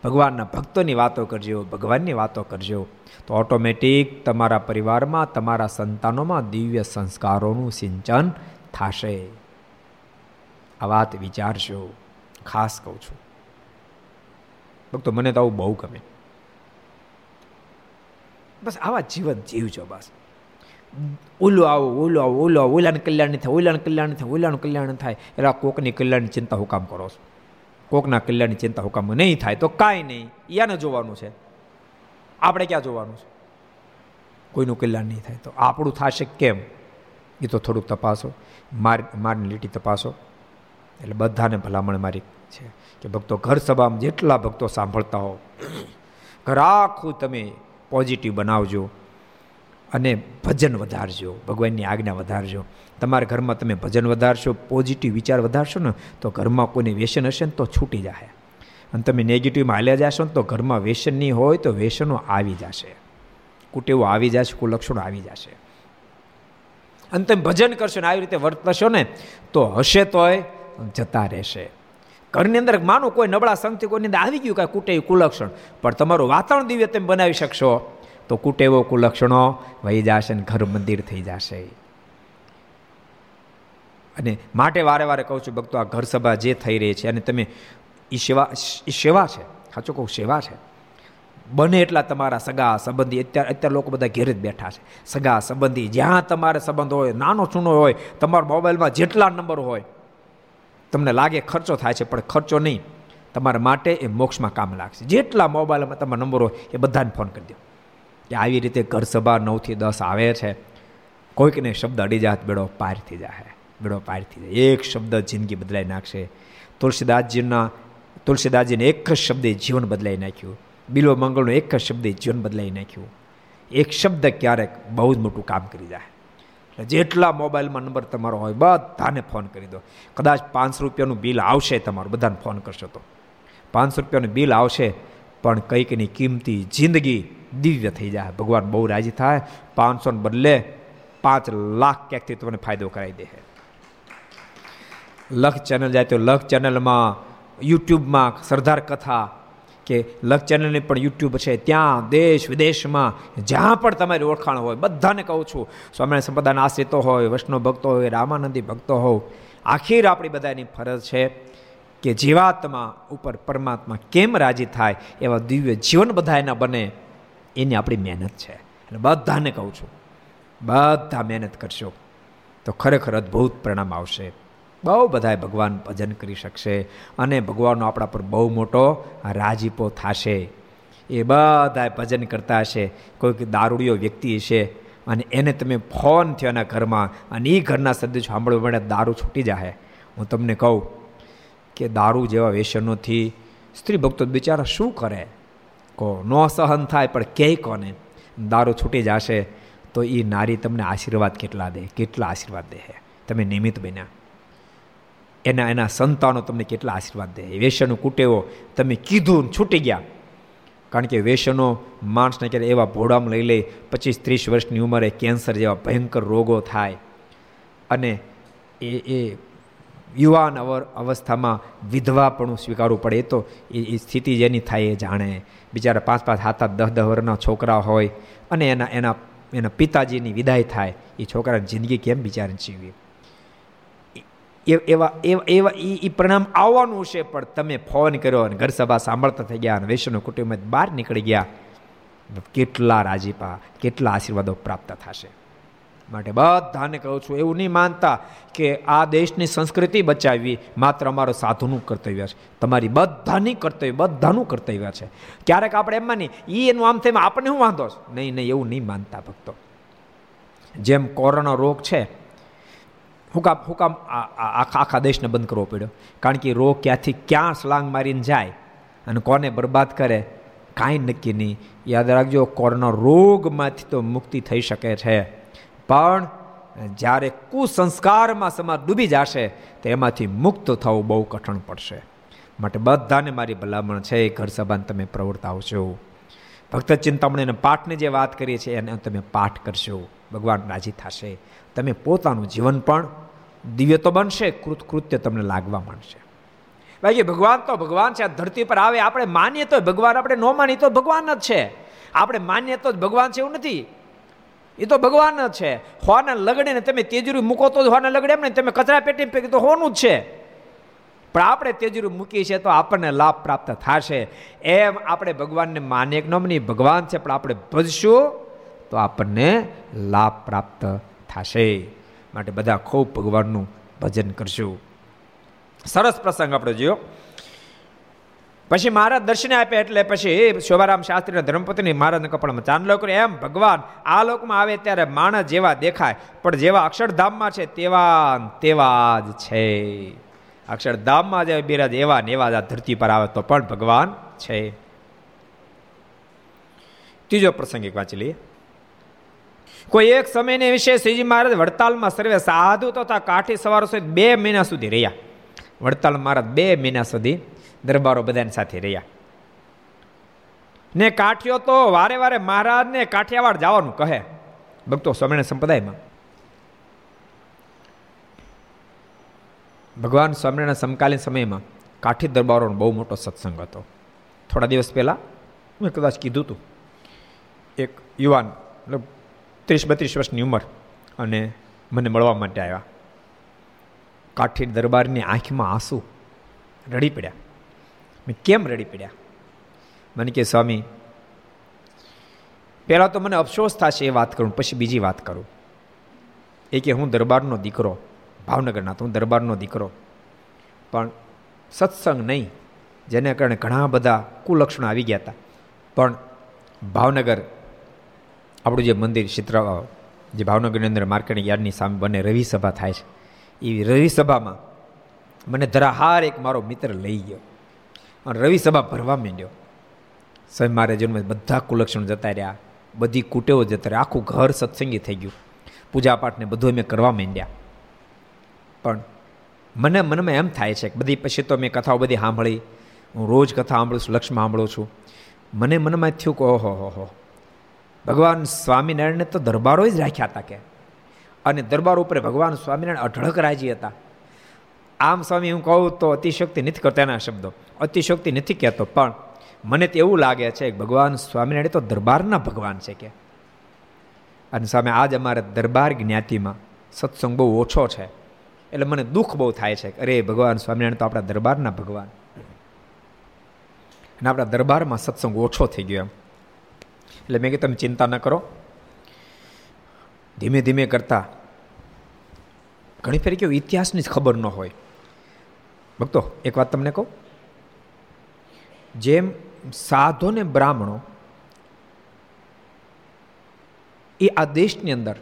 ભગવાનના ભક્તોની વાતો કરજો, ભગવાનની વાતો કરજો. તો ઓટોમેટિક તમારા પરિવારમાં, તમારા સંતાનોમાં દિવ્ય સંસ્કારોનું સિંચન થશે. આ વાત વિચારજો. ખાસ કહું છું. ભક્તો, મને તો આવું બહુ ગમે. બસ આવા જીવન જીવજો બસ. ઓલો આવો ઓલો આવો ઓલો આવો ઓલાને કલ્યાણ થાય ઓલાને કલ્યાણ થાય ઓલાનું કલ્યાણ થાય. એટલે કોકની કલ્યાણની ચિંતા હું કામ કરો છો? કોકના કલ્યાણની ચિંતા હુકમ નહીં થાય, તો કાંઈ નહીં. યાને જોવાનું છે? આપણે ક્યાં જોવાનું છે? કોઈનું કલ્યાણ નહીં થાય, તો આપણું થશે કેમ? એ તો થોડુંક તપાસો. માર, મારની લીટી તપાસો. એટલે બધાને ભલામણ મારી છે કે ભક્તો ઘર સભામાં જેટલા ભક્તો સાંભળતા હો, ઘર આખું તમે પોઝિટિવ બનાવજો અને ભજન વધારજો, ભગવાનની આજ્ઞા વધારજો. તમારા ઘરમાં તમે ભજન વધારશો પોઝિટિવ વિચાર વધારશો ને, તો ઘરમાં કોઈને વ્યસન હશે ને, તો છૂટી જશે અને તમે નેગેટિવમાં હાલ્યા જશો ને, તો ઘરમાં વ્યસન નહીં હોય તો વ્યસનો આવી જશે. કુટેવો આવી જશે, કુલક્ષણો આવી જશે. અને તમે ભજન કરશો ને, આવી રીતે વર્તશો ને, તો હશે તોય જતા રહેશે. ઘરની અંદર માનો કોઈ નબળા સંગથી કોઈની અંદર આવી ગયું કાંઈ કુટે કુલક્ષણ, પણ તમારું વાતાવરણ દિવ્ય તમે બનાવી શકશો, તો કુટેવો કુલક્ષણો વહી જશે ને, ઘર મંદિર થઈ જશે. અને માટે વારે વારે કહું છું, ભક્તો, આ ઘર સભા જે થઈ રહી છે અને તમે એ સેવા એ સેવા છે, સાચું કહું, સેવા છે. બને એટલા તમારા સગા સંબંધી, અત્યારે અત્યારે લોકો બધા ઘેર જ બેઠા છે. સગા સંબંધી, જ્યાં તમારે સંબંધ હોય, નાનો ચૂનો હોય, તમારા મોબાઈલમાં જેટલા નંબર હોય, તમને લાગે ખર્ચો થાય છે, પણ ખર્ચો નહીં. તમારા માટે એ મોક્ષમાં કામ લાગશે. જેટલા મોબાઈલમાં તમારા નંબર હોય, એ બધાને ફોન કરી દો. કે આવી રીતે ઘર સભા નવથી દસ આવે છે. કોઈકને શબ્દ અડી જાત બેડો પાર થઈ જાય બેડો પાર થઈ એક શબ્દ જિંદગી બદલાઈ નાખશે. તુલસીદાસજીના, તુલસીદાસજીને એક જ શબ્દે જીવન બદલાઈ નાખ્યું. બિલો મંગળનો એક જ શબ્દે જીવન બદલાઈ નાખ્યું. એક શબ્દ ક્યારેક બહુ જ મોટું કામ કરી જાય. એટલે જેટલા મોબાઈલમાં નંબર તમારો હોય, બધાને ફોન કરી દો. કદાચ પાંચસો રૂપિયાનું બિલ આવશે તમારું, બધાને ફોન કરશો તો. પાંચસો રૂપિયાનું બિલ આવશે, પણ કંઈકની કિંમતી જિંદગી દિવ્ય થઈ જાય. ભગવાન બહુ રાજી થાય. પાંચસોને બદલે પાંચ લાખ ક્યાંકથી તમને ફાયદો કરાવી દે લખ ચેનલ જાય તો લખ ચેનલમાં, યુટ્યુબમાં સરદાર કથા કે લખ ચેનલની પણ યુટ્યુબ છે. ત્યાં દેશ વિદેશમાં જ્યાં પણ તમારી ઓળખાણ હોય, બધાને કહું છું, સ્વામિનારાયણ સંપ્રદાયના આશ્રિતો હોય, વૈષ્ણવ ભક્તો હોય, રામાનંદી ભક્તો હોવ, આખીર આપણી બધાની ફરજ છે કે જીવાત્મા ઉપર પરમાત્મા કેમ રાજી થાય એવા દિવ્ય જીવન બધા એના બને, એની આપણી મહેનત છે. એટલે બધાને કહું છું, બધા મહેનત કરશો તો ખરેખર અદ્ભુત પરિણામ આવશે. બહુ બધાએ ભગવાન ભજન કરી શકશે અને ભગવાનનો આપણા પર બહુ મોટો રાજીપો થશે. એ બધાએ ભજન કરતા હશે. કોઈક દારૂડિયો વ્યક્તિ હશે અને એને તમે ફોન થયો એના ઘરમાં અને એ ઘરના સંદેશ સાંભળવા માટે દારૂ છૂટી જાય હું તમને કહું કે દારૂ જેવા વ્યસનોથી સ્ત્રી ભક્તો બિચારા શું કરે? કહો ન સહન થાય, પણ ક્યાંય કોને? દારૂ છૂટી જશે તો એ નારી તમને આશીર્વાદ કેટલા દે? કેટલા આશીર્વાદ દે તમે નિમિત્ત બન્યા. એના એના સંતાનો તમને કેટલા આશીર્વાદ દે. વેસનો કુટેવો તમે કીધું છૂટી ગયા. કારણ કે વેસનો માણસને ક્યારે એવા ભોડામાં લઈ લે, પચીસ ત્રીસ વર્ષની ઉંમરે કેન્સર જેવા ભયંકર રોગો થાય. અને એ એ યુવાન અવસ્થામાં વિધવાપણું સ્વીકારવું પડે. તો એ સ્થિતિ જેની થાય એ જાણે. બિચારા પાંચ પાંચ હાથ દહ દહ વર્ષના છોકરા હોય અને એના એના એના પિતાજીની વિદાય થાય. એ છોકરાની જિંદગી કેમ બિચારીને જીવી એવા એવા એ પરિણામ આવવાનું છે, પણ તમે ફોન કર્યો અને ઘર સભા સાંભળતા થઈ ગયા અને વૈષ્ણવ કુટુંબ બહાર નીકળી ગયા. કેટલા રાજીપા, કેટલા આશીર્વાદો પ્રાપ્ત થશે. માટે બધાને કહું છું, એવું નહીં માનતા કે આ દેશની સંસ્કૃતિ બચાવવી માત્ર અમારો સાધુનું કર્તવ્ય છે. તમારી બધાની કર્તવ્ય, બધાનું કર્તવ્ય છે. ક્યારેક આપણે એમ એ એનું આમ થાય આપણને શું વાંધો છે? નહીં નહીં, એવું નહીં માનતા ભક્તો. જેમ કોરોના રોગ છે હું કામ હું આખા આખા દેશને બંધ કરવો પડ્યો. કારણ કે રોગ ક્યાંથી ક્યાં સ્લાંગ મારીને જાય અને કોને બરબાદ કરે, કાંઈ નક્કી નહીં. યાદ રાખજો, કોરોના રોગમાંથી તો મુક્તિ થઈ શકે છે. પણ જ્યારે કુસંસ્કારમાં સમાજ ડૂબી જશે, તો એમાંથી મુક્ત થવું બહુ કઠણ પડશે. માટે બધાને મારી ભલામણ છે ઘર સભાને તમે પ્રવર્તાવ છો ભક્ત ચિંતામણીને પાઠની જે વાત કરીએ છીએ, એને તમે પાઠ કરશો. ભગવાન રાજી થશે. તમે પોતાનું જીવન પણ દિવ્ય તો બનશે કૃતકૃત્ય તમને લાગવા માંડશે. બાકી ભગવાન તો ભગવાન છે, આ ધરતી પર આવે, આપણે માનીએ તો ભગવાન આપણે ન માનીએ તો ભગવાન જ છે. આપણે માનીએ તો જ ભગવાન છે એવું નથી. એ તો ભગવાન જ છે. હોવાના લગડે ને તમે તેજરી મૂકો તો હોવાના લગડે એમ ને તમે કચરા પેટી પૈકી તો હોનું જ છે. પણ આપણે તેજરી મૂકી છે તો આપણને લાભ પ્રાપ્ત થશે. એમ આપણે ભગવાનને માનીએ કે ન ભગવાન છે, પણ આપણે ભજશું તો આપણને લાભ પ્રાપ્ત થશે. માટે બધા ખૂબ ભગવાનનું ભજન કરશું. સરસ પ્રસંગ આપણે જોયો પછી મહારાજ દર્શન આપે એટલે પછી શોભારામ શાસ્ત્રીના ધર્મપતિની મહારાજના કપડામાં ચાંદલો કર્યો. એમ ભગવાન, આ લોકમાં આવે ત્યારે માણસ જેવા દેખાય, પણ જેવા અક્ષરધામમાં છે તેવા તેવા જ છે. અક્ષરધામમાં જે બિરાજ એવા ને એવા જ આ ધરતી પર આવે તો પણ ભગવાન છે. ત્રીજો પ્રસંગ એક વાંચી લઈએ. કોઈ એક સમયને વિશે શ્રીજી મહારાજ વડતાલમાં સર્વે સાધુ તથા કાઠી સવારો સુધી બે મહિના સુધી રહ્યા. વડતાલ મહારાજ બે મહિના સુધી દરબારો બધાની સાથે રહ્યા. ને કાઠિયો તો વારે વારે મહારાજને કાઠિયાવાડ જવાનું કહે. ભક્તો સ્વામિનારાયણ સંપ્રદાયમાં. ભગવાન સ્વામિનારાયણ સમકાલીન સમયમાં કાઠી દરબારોનો બહુ મોટો સત્સંગ હતો. થોડા દિવસ પહેલાં મેં કદાચ કીધું હતું એક યુવાન, મતલબ ત્રીસ બત્રીસ વર્ષની ઉંમર અને મને મળવા માટે આવ્યા. કાઠી દરબારની આંખમાં આંસુ રડી પડ્યા. મેં કેમ રડી પડ્યા? મને કે, સ્વામી, પહેલાં તો મને અફસોસ થશે એ વાત કરું, પછી બીજી વાત કરું. એ કે, હું દરબારનો દીકરો, ભાવનગરના તો હું દરબારનો દીકરો. પણ સત્સંગ નહીં, જેને કારણે ઘણા બધા કુલક્ષણો આવી ગયા હતા. પણ ભાવનગર આપણું જે મંદિર ચિત્ર જે ભાવનગરની અંદર માર્કેટિંગ યાર્ડની સામે બને રવિ સભા થાય છે. એ રવિ સભામાં મને ધરાહાર એક મારો મિત્ર લઈ ગયો અને રવિ સભા ભરવા માંડ્યો. સ્વયં મારે જન્મ બધા કુલક્ષણ જતા રહ્યા. બધી કુટેવો જતા રહ્યા. આખું ઘર સત્સંગી થઈ ગયું. પૂજાપાઠને બધું મેં કરવા માંડ્યા. પણ મને મનમાં એમ થાય છે કે બધી પછી તો મેં કથાઓ બધી સાંભળી. હું રોજ કથા સાંભળું છું લક્ષ્મ સાંભળું છું. મને મનમાં થયું કે ઓહો, હો હો. ભગવાન સ્વામિનારાયણને તો દરબારો જ રાખ્યા હતા કે. અને દરબાર ઉપર ભગવાન સ્વામિનારાયણ અઢળક રાજી હતા. આમ સ્વામી, હું કહું તો અતિશક્તિ નથી કરતા એના શબ્દો. અતિશક્તિ નથી કહેતો, પણ મને તો એવું લાગે છે કે ભગવાન સ્વામિનારાયણ તો દરબારના ભગવાન છે કે. અને સામે આજ અમારે દરબાર જ્ઞાતિમાં સત્સંગ બહુ ઓછો છે. એટલે મને દુઃખ બહુ થાય છે અરે ભગવાન સ્વામિનારાયણ તો આપણા દરબારના ભગવાન. અને આપણા દરબારમાં સત્સંગ ઓછો થઈ ગયો એમ. એટલે મેં કે તમે ચિંતા ન કરો. ધીમે ધીમે કરતા ઘણી ફેરી કેવું, ઇતિહાસની જ ખબર ન હોય. ભક્તો, એક વાત તમને કહું? જેમ સાધો ને બ્રાહ્મણો એ આ દેશની અંદર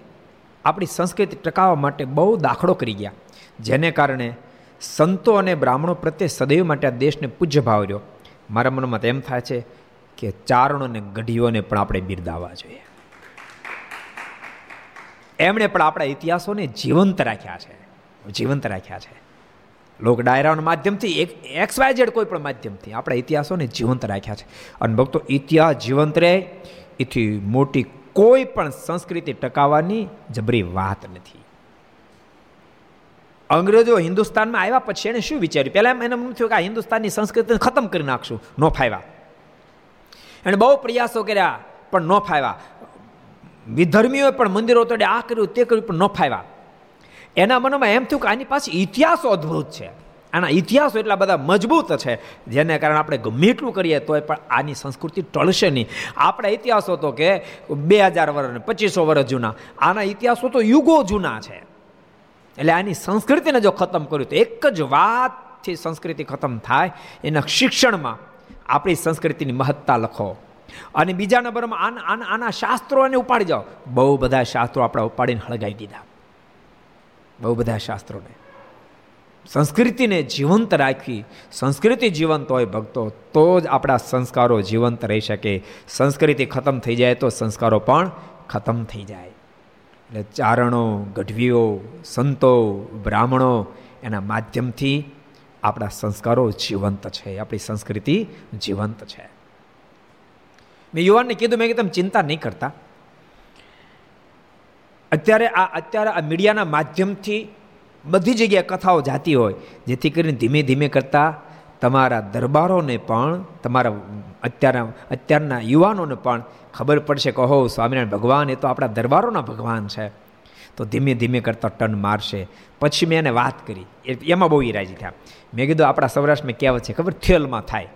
આપણી સંસ્કૃતિ ટકાવવા માટે બહુ દાખલો કરી ગયા. જેને કારણે સંતો અને બ્રાહ્મણો પ્રત્યે સદૈવ માટે આ દેશને પૂજ્ય ભાવ રહ્યો. મારા મનમાં એમ થાય છે કે ચારણો અને ગઢીઓને પણ આપણે બિરદાવવા જોઈએ. એમણે પણ આપણા ઇતિહાસોને જીવંત રાખ્યા છે. જીવંત રાખ્યા છે. લોક ડાયરાના માધ્યમથી, એક એક્સ વાય ઝેડ કોઈ પણ માધ્યમથી આપણા ઇતિહાસોને જીવંત રાખ્યા છે. અને ભક્તો, ઇતિહાસ જીવંત રહે, એથી મોટી કોઈ પણ સંસ્કૃતિ ટકાવવાની જબરી વાત નથી. અંગ્રેજો હિન્દુસ્તાનમાં આવ્યા પછી એને શું વિચાર્યું? પહેલાં એને એમ થયું કે આ હિન્દુસ્તાનની સંસ્કૃતિને ખતમ કરી નાખશું. નો ફાવ્યા એણે બહુ પ્રયાસો કર્યા, પણ ન ફાવ્યા. વિધર્મીઓએ પણ મંદિરો તોડે આ કર્યું, તે કર્યું, પણ ન ફાવ્યા. એના મનમાં એમ થયું કે આની પાસે ઇતિહાસો અદ્ભુત છે. આના ઇતિહાસો એટલા બધા મજબૂત છે. જેને કારણે આપણે ગમે એટલું કરીએ, તોય પણ આની સંસ્કૃતિ ટળશે નહીં. આપણા ઇતિહાસો તો કે બે હજાર વર્ષ પચીસો વર્ષ જૂના. આના ઇતિહાસો તો યુગો જૂના છે. એટલે આની સંસ્કૃતિને જો ખતમ કર્યું, તો એક જ વાતથી સંસ્કૃતિ ખતમ થાય. એના શિક્ષણમાં આપણી સંસ્કૃતિની મહત્તા લખો. અને બીજા નંબરમાં આના આના શાસ્ત્રોને ઉપાડી જાઓ. બહુ બધા શાસ્ત્રો આપણા ઉપાડીને હળગાવી દીધા. બહુ બધા શાસ્ત્રોને. સંસ્કૃતિને જીવંત રાખવી સંસ્કૃતિ જીવંત હોય ભક્તો, તો જ આપણા સંસ્કારો જીવંત રહી શકે. સંસ્કૃતિ ખતમ થઈ જાય તો સંસ્કારો પણ ખતમ થઈ જાય. એટલે ચારણો, ગઢવીઓ, સંતો, બ્રાહ્મણો એના માધ્યમથી આપણા સંસ્કારો જીવંત છે, આપણી સંસ્કૃતિ જીવંત છે. મેં યુવાનને કીધું, મેં કે તમે ચિંતા નહીં કરતા. અત્યારે આ અત્યારે આ મીડિયાના માધ્યમથી બધી જગ્યાએ કથાઓ જાતી હોય, જેથી કરીને ધીમે ધીમે કરતાં તમારા દરબારોને પણ, તમારા અત્યારના અત્યારના યુવાનોને પણ ખબર પડશે કહો સ્વામિનારાયણ ભગવાન, એ તો આપણા દરબારોના ભગવાન છે. તો ધીમે ધીમે કરતાં ટન મારશે. પછી મેં એને વાત કરી. એમાં બહુ રાજી થયા. મેં કીધું, આપણા સૌરાષ્ટ્રમાં કહેવત છે, ખબર? થેલમાં થાય.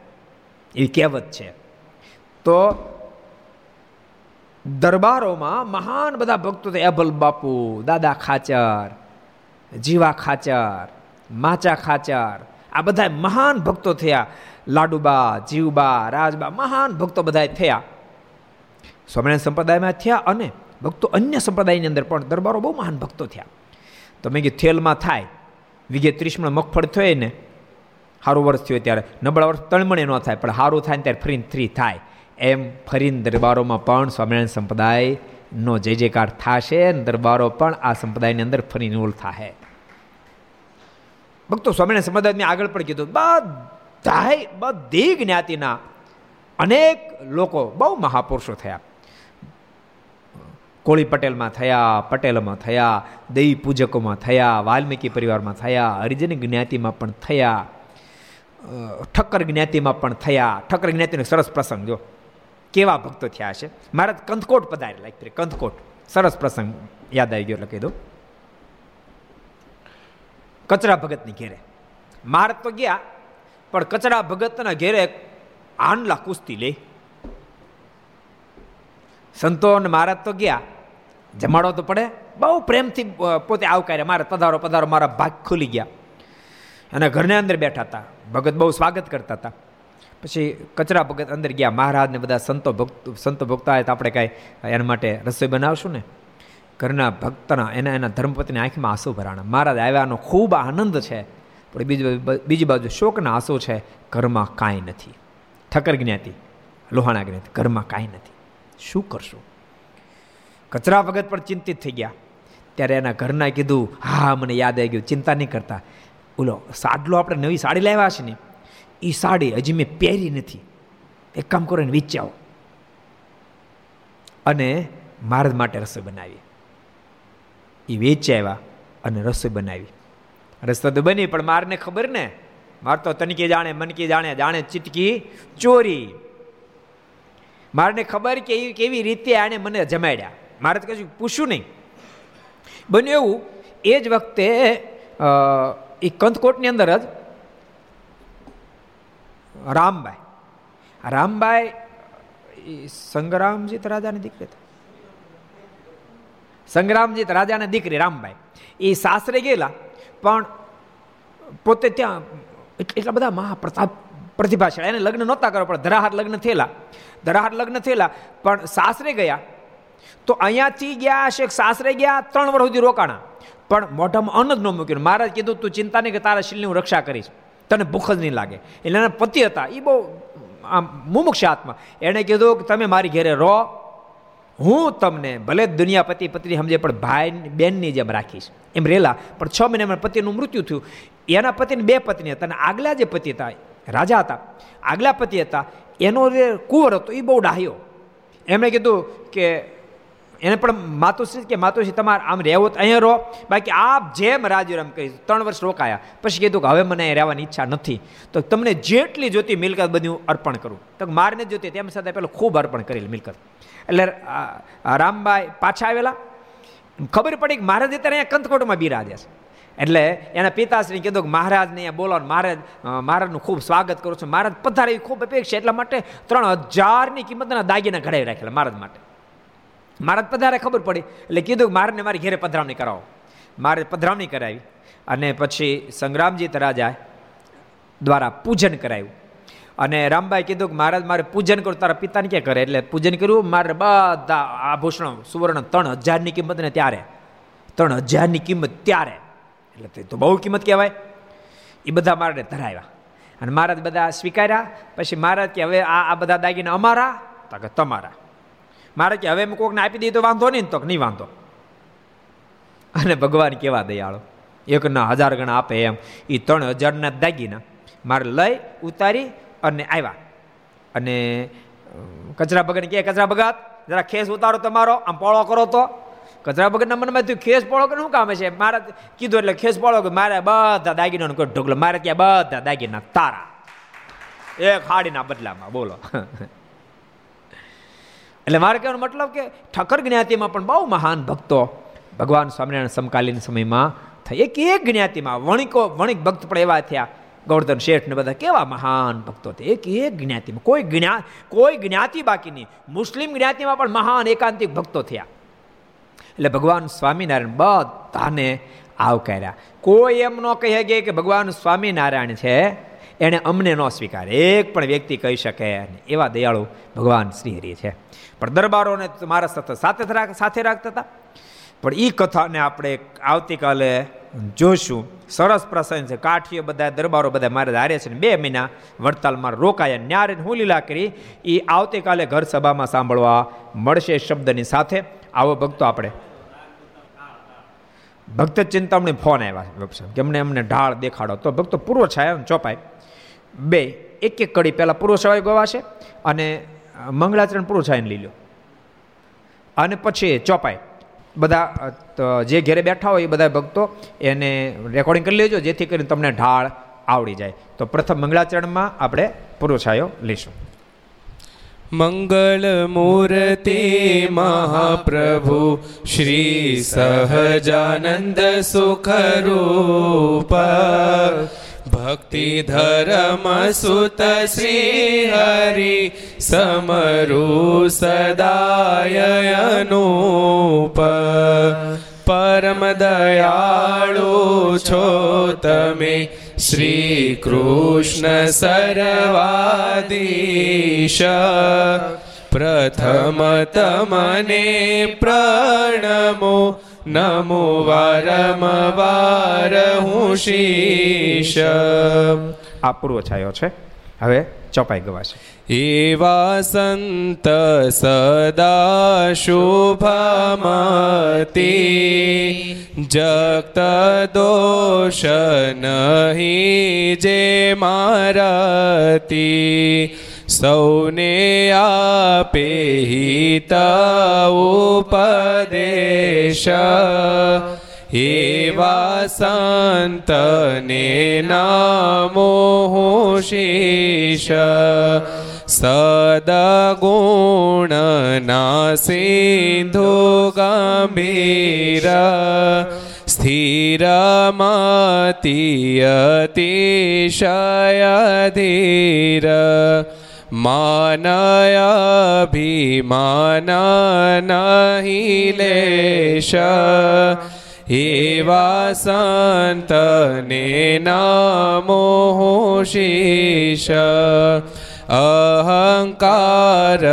એવી કહેવત છે. તો દરબારોમાં મહાન બધા ભક્તો એભલ બાપુ, દાદા ખાચર, જીવા ખાચર, માચા ખાચર, આ બધા મહાન ભક્તો થયા. લાડુબા, જીવબા, રાજબા, મહાન ભક્તો બધા થયા. સ્વામિનારાયણ સંપ્રદાયમાં થયા અને ભક્તો અન્ય સંપ્રદાયની અંદર પણ દરબારો બહુ મહાન ભક્તો થયા. તો મેં થેલમાં થાય. વિગે ત્રીસમણ મગફળ થયો ને સારું વર્ષ થયું ત્યારે. નબળા વર્ષ તણમણે ન થાય, પણ સારું થાય ત્યારે ફરીને થ્રી થાય. એમ ફરીને દરબારોમાં પણ સ્વામિનારાયણ સંપ્રદાયનો જય જયકાર થશે દરબારો પણ આ સંપ્રદાયની અંદર ફરી ઉલ થાય ભક્તો સ્વામિનારાયણ સંપ્રદાય મેં આગળ પણ કીધું, બધાય બધી જ્ઞાતિના અનેક લોકો બહુ મહાપુરુષો થયા. કોળી પટેલમાં થયા પટેલમાં થયા, દૈવી પૂજકોમાં થયા, વાલ્મીકી પરિવારમાં થયા, હરિજન જ્ઞાતિમાં પણ થયા ઠક્કર જ્ઞાતિમાં પણ થયા. ઠક્કર જ્ઞાતિનો સરસ પ્રસંગ, જો. કેવા ભક્તો થયા છે મારા કંથકોટ પધારેલા એક કંથકોટ સરસ પ્રસંગ, યાદ આવી ગયો એટલે કહી દો કચરા ભગતની ઘેરે. મહારાજ તો ગયા, પણ કચરા ભગતના ઘેરે આંડલા કુસ્તી લે સંતો અને મહારાજ તો ગયા જમાડો તો પડે. બહુ પ્રેમથી પોતે આવકારે. મારે પધારો પધારો, મારા ભાગ ખુલી ગયા. અને ઘરની અંદર બેઠા હતા. ભગત બહુ સ્વાગત કરતા હતા. પછી કચરા ભગત અંદર ગયા. મહારાજને બધા સંતો ભક્ત, સંતો ભક્તો આવે તો આપણે કાંઈ એના માટે રસોઈ બનાવશું ને? ઘરના ભક્તના, એના એના ધર્મપતિની આંખમાં આંસુ ભરાણા. મહારાજ આવ્યાનો ખૂબ આનંદ છે. પણ બીજી બીજી, બાજુ શોકના આંસુ છે, ઘરમાં કાંઈ નથી. ઠકર જ્ઞાતિ, લોહાણા જ્ઞાતિ, ઘરમાં કાંઈ નથી. શું કરશું? કચરા ભગત પણ ચિંતિત થઈ ગયા. ત્યારે એના ઘરના કીધું, હા, મને યાદ આવી ગયું, ચિંતા નહીં કરતા. બોલો, સાડલો આપણે નવી સાડી લાવ્યા છે ને એ સાડી હજી મેં પહેરી નથી. એક કામ કરો ને વેચાવો. અને મારા માટે રસોઈ બનાવી. એ વેચાવ્યા અને રસોઈ બનાવી. રસ્તો તો બની, પણ મારને ખબર ને? માર તો તનકી જાણે, મનકી જાણે જાણે ચીટકી ચોરી. મારને ખબર કે એ કેવી રીતે આને મને જમાડ્યા? મારે તો કશું પૂછ્યું નહીં. બન્યું એવું, એ જ વખતે એ કંથકોટની અંદર જ રામબાઈ. રામબાઈ સંગ્રામજીત રાજાની દીકરી હતા. સંગ્રામજીત રાજાની દીકરી રામબાઈ. એ સાસરે ગયેલા, પણ પોતે ત્યાં એટલા બધા મહાપ્રતાપ પ્રતિભાશાળી. એને લગ્ન નહોતા કરવા પણ ધરાહાર લગ્ન થયેલા. ધરાહાર લગ્ન થયેલા, પણ સાસરે ગયા તો અહીંયાથી ગયા શેખ સાસરે ગયા, ત્રણ વર્ષ સુધી રોકાણા. પણ મોઢામાં અન્ન જ ન મૂક્યું. મહારાજ કીધું, તું ચિંતા નહીં કે તારા શિલની હું રક્ષા કરીશ. તને ભૂખ જ નહીં લાગે. એટલે એના પતિ હતા. એ બહુ, આમ, મુમુક્ષ આત્મા. એણે કીધું કે, તમે મારી ઘેરે રહો. હું તમને ભલે દુનિયા પતિ પત્ની સમજે, પણ ભાઈ બેનની જેમ રાખીશ. એમ રેલા. પણ છ મહિનામાં પતિનું મૃત્યુ થયું. એના પતિને બે પત્ની હતા અને આગલા જે પતિ હતા, રાજા હતા, આગલા પતિ હતા, એનો જે કુંવર હતો એ બહુ ડાહ્યો. એમણે કીધું કે એને પણ માતુશ્રી કે માતુશ્રી તમારે આમ રહેવું તો અહીંયા રહો. બાકી આપ જેમ રાજીરામ કહી ત્રણ વર્ષ રોકાયા. પછી કીધું કે હવે મને રહેવાની ઈચ્છા નથી. તો તમને જેટલી જોતી મિલકત બધી હું અર્પણ કરું. તો મારને જોતી તેમ સાથે પેલો ખૂબ અર્પણ કરેલી મિલકત. એટલે રામભાઈ પાછા આવેલા. ખબર પડી કે મહારાજ અત્યારે અહીંયા કંથકોટમાં બિરાજ્યા છે. એટલે એના પિતાશ્રી કીધું કે મહારાજને અહીંયા બોલો મહારાજ મહારાજનું ખૂબ સ્વાગત કરું છું. મહારાજ પધારે ખૂબ અપેક્ષા, એટલા માટે ત્રણ હજારની કિંમતના દાગીના ઘડાવી રાખેલા મહારાજ માટે. મહારાજ પધારે ખબર પડી. એટલે કીધું મારને મારી ઘેરે પધરામણી કરાવો. મારે પધરામણી કરાવી અને પછી સંગ્રામજી રાજા દ્વારા પૂજન કરાવ્યું અને રામભાઈ કીધું કે મહારાજ, મારે પૂજન કરું, તારા પિતાને ક્યાં કરે? એટલે પૂજન કર્યું, મારે બધા આભૂષણો સુવર્ણ ત્રણ હજારની કિંમત ને ત્યારે. ત્રણ હજારની કિંમત ત્યારે. એટલે તે તો બહુ કિંમત કહેવાય. એ બધા મારે ધરાવ્યા. અને મહારાજ બધા સ્વીકાર્યા. પછી મહારાજ કે હવે આ આ બધા દાગીના અમારા? તો કે તમારા. મારે કે હવે મેં કોકને આપી દઈએ તો વાંધો નહીં તો નહીં વાંધો. અને ભગવાન કેવા દયાળો. એકના હજાર ગણા આપે એમ. એ ત્રણ હજારના દાગીના. મારે લઈ, ઉતારી અને આવ્યા અને કચરા બગડ કે કચરા ભગાત જરા ખેસ ઉતારો તમારો, આમ પોળો કરો તો. કચરા ભગતના મનમાં થયું ખેસ પોળો કે શું કામ છે મારે કીધું એટલે ખેસ પોળો કે મારે બધા દાગીનાનો કોઈ ઢોકલો મારે ત્યાં બધા દાગીના તારા. એક હાડીના બદલામાં, બોલો. એટલે મારે કહેવાનો મતલબ કે ઠકર જ્ઞાતિમાં પણ બહુ મહાન ભક્તો ભગવાન સ્વામિનારાયણ સમકાલીન સમયમાં થઈ. એક એક જ્ઞાતિમાં વણિકો વણિક ભક્ત પણ એવા થયા. ગૌર્ધન શેઠ ને બધા કેવા મહાન ભક્તો હતા એક એક જ્ઞાતિમાં. કોઈ જ્ઞા કોઈ જ્ઞાતિ બાકી નહીં. મુસ્લિમ જ્ઞાતિમાં પણ મહાન એકાંતિક ભક્તો થયા. એટલે ભગવાન સ્વામિનારાયણ બધાને આવકાર્યા કોઈ એમ ન કહી કે ભગવાન સ્વામિનારાયણ છે એણે અમને ન સ્વીકારે. એક પણ વ્યક્તિ કહી શકે એવા દયાળુ ભગવાન શ્રી હરિ છે. પણ દરબારોને મારા સાથે સાથે સાથે રાખતા હતા. પણ એ કથાને આપણે આવતીકાલે જોઈશું સરસ પ્રસંગ છે. કાઠીઓ બધા દરબારો બધા મારે હારે છે ને બે મહિના વડતાલમાં રોકાયા. ન્યારે હું લીલા કરી એ આવતીકાલે ઘર સભામાં સાંભળવા મળશે શબ્દની સાથે. આવો ભક્તો આપણે. ભક્ત ચિંતામણી ફોન આવ્યા કે એમને એમને ઢાળ દેખાડો. તો ભક્તો પૂર્વ છાયા ચોપાય. બે એક એક કડી પહેલાં પૂર્વ છવાય ગવાશે અને મંગળાચરણ પૂરું છાઈને લઈ લો. અને પછી ચોપાઈ. બધા જે ઘેરે બેઠા હોય એ બધા ભક્તો એને રેકોર્ડિંગ કરી લેજો, જેથી કરીને તમને ઢાળ આવડી જાય. તો પ્રથમ મંગળાચરણમાં આપણે પૂરો છાયો લઈશું. મંગળ મૂર્તિ મહાપ્રભુ શ્રી સહજાનંદ સુખરૂપ ભક્તિ ધર્મ સુત શ્રી હરિ સમરુ સદાયનુપ પરમ દયાળુ છો તમે શ્રી કૃષ્ણ સર્વાદીશ પ્રથમ તમને પ્રણમો નમો વારંવાર હું શીશ આ પૂર્વ છાયો છે હવે ચોપાઈ ગવાશે એવા સંત સદા શુભમતી જગત દોષ નહીં જે મારતી સૌને આપે હિત ઉપદેશ. એવા સંતને નામો શીશ. સદગુણના સિંધુ ગંભીર. સ્થિરમતી અતિશય ધીર માનયાભિમાન નહીં લેશ એવા સંતને નામો શીશ અહંકાર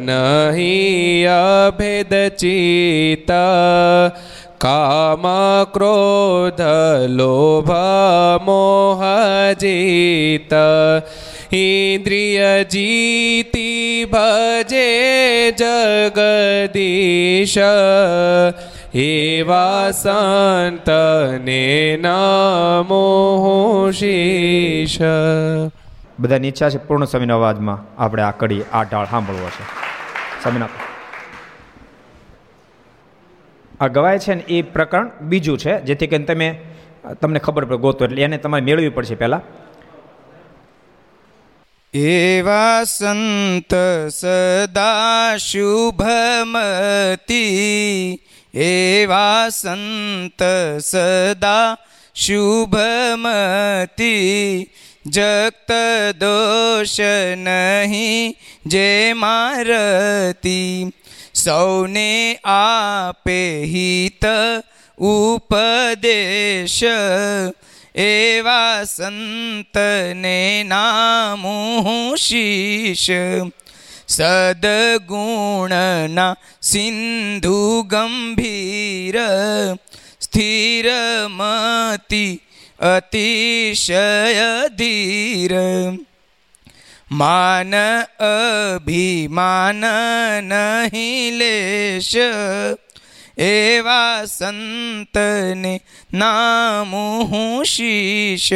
નહીં અભેદ ચિત ઇન્દ્રિય જીતી ભજે જગદીશ. એવા સંતને નામો શીશ. બધાની ઈચ્છા છે પૂર્ણ સ્વામીના અવાજમાં આપણે આ કડી, આ ઢાળ સાંભળવો છે. સ્વામીના આ ગવાય છે ને એ પ્રકરણ બીજું છે, જેથી કરીને તમે, તમને ખબર પડે ગોતો, એટલે એને તમારે મેળવવી પડશે પહેલાં. એવા સંત સદા શુભમતી એવા સંત સદા શુભમતી જગત દોષ નહીં જે મારતી સૌને આપે હિત ઉપદેશ એવા સંતને નામું શીશ સદગુણના સિંધુ ગંભીર સ્થિરમતી અતિશય ધીર માન અભિમાન નહીં લેશ એવા સંતને નામું શીશ.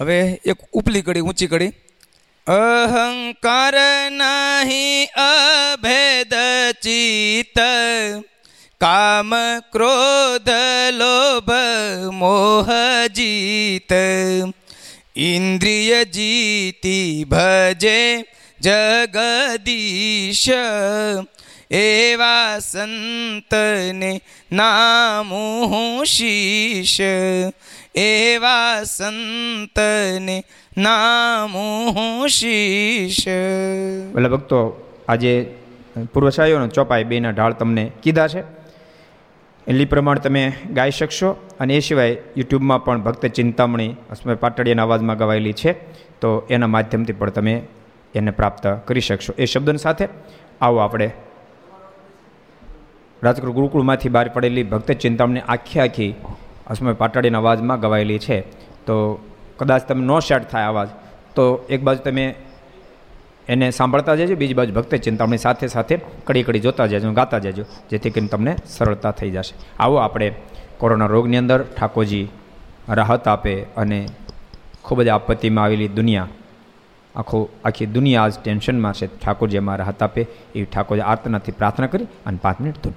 હવે એક ઉપલી કડી, ઊંચી કડી. અહંકાર નહીં, અભેદ ચિત કામ, ક્રોધ, લોભ, મોહ, જીત. ઇન્દ્રિય જીતી ભજે જગદીશ. એવા સંતને નામું શીશ. એવા સંતને નામું શીશ. એટલે ભક્તો, આજે પૂર્વશાહીઓનો ચોપાઈ બેના ઢાળ તમને કીધા છે. એટલી પ્રમાણે તમે ગાઈ શકશો અને એ સિવાય યુટ્યુબમાં પણ ભક્ત ચિંતામણી અસ્મય પાટડીયાના અવાજમાં ગવાયેલી છે. તો એના માધ્યમથી પણ તમે એને પ્રાપ્ત કરી શકશો. એ શબ્દની સાથે આવો આપણે રાજકોટ ગુરુકુળમાંથી બહાર પડેલી ભક્ત ચિંતામણી આખી આખી અસ્મય પાટડીના અવાજમાં ગવાયેલી છે. તો કદાચ તમે નો સેટ થાય અવાજ તો એક બાજુ તમે એને સાંભળતા જજો, બીજી બાજુ ભક્ત ચિંતામણી સાથે સાથે કડી કડી જોતા જજો, ગાતા જજો, જેથી કરીને તમને સરળતા થઈ જશે. આવો આપણે કોરોના રોગની અંદર ઠાકોરજી રાહત આપે અને ખૂબ જ આપત્તિમાં આવેલી દુનિયા, આખો, આખી દુનિયા આજ ટેન્શનમાં છે. ઠાકોરજી અમારા હાથ આપે, એવી ઠાકોરજી આર્તનાથી પ્રાર્થના કરી અને પાંચ મિનિટ ધૂન.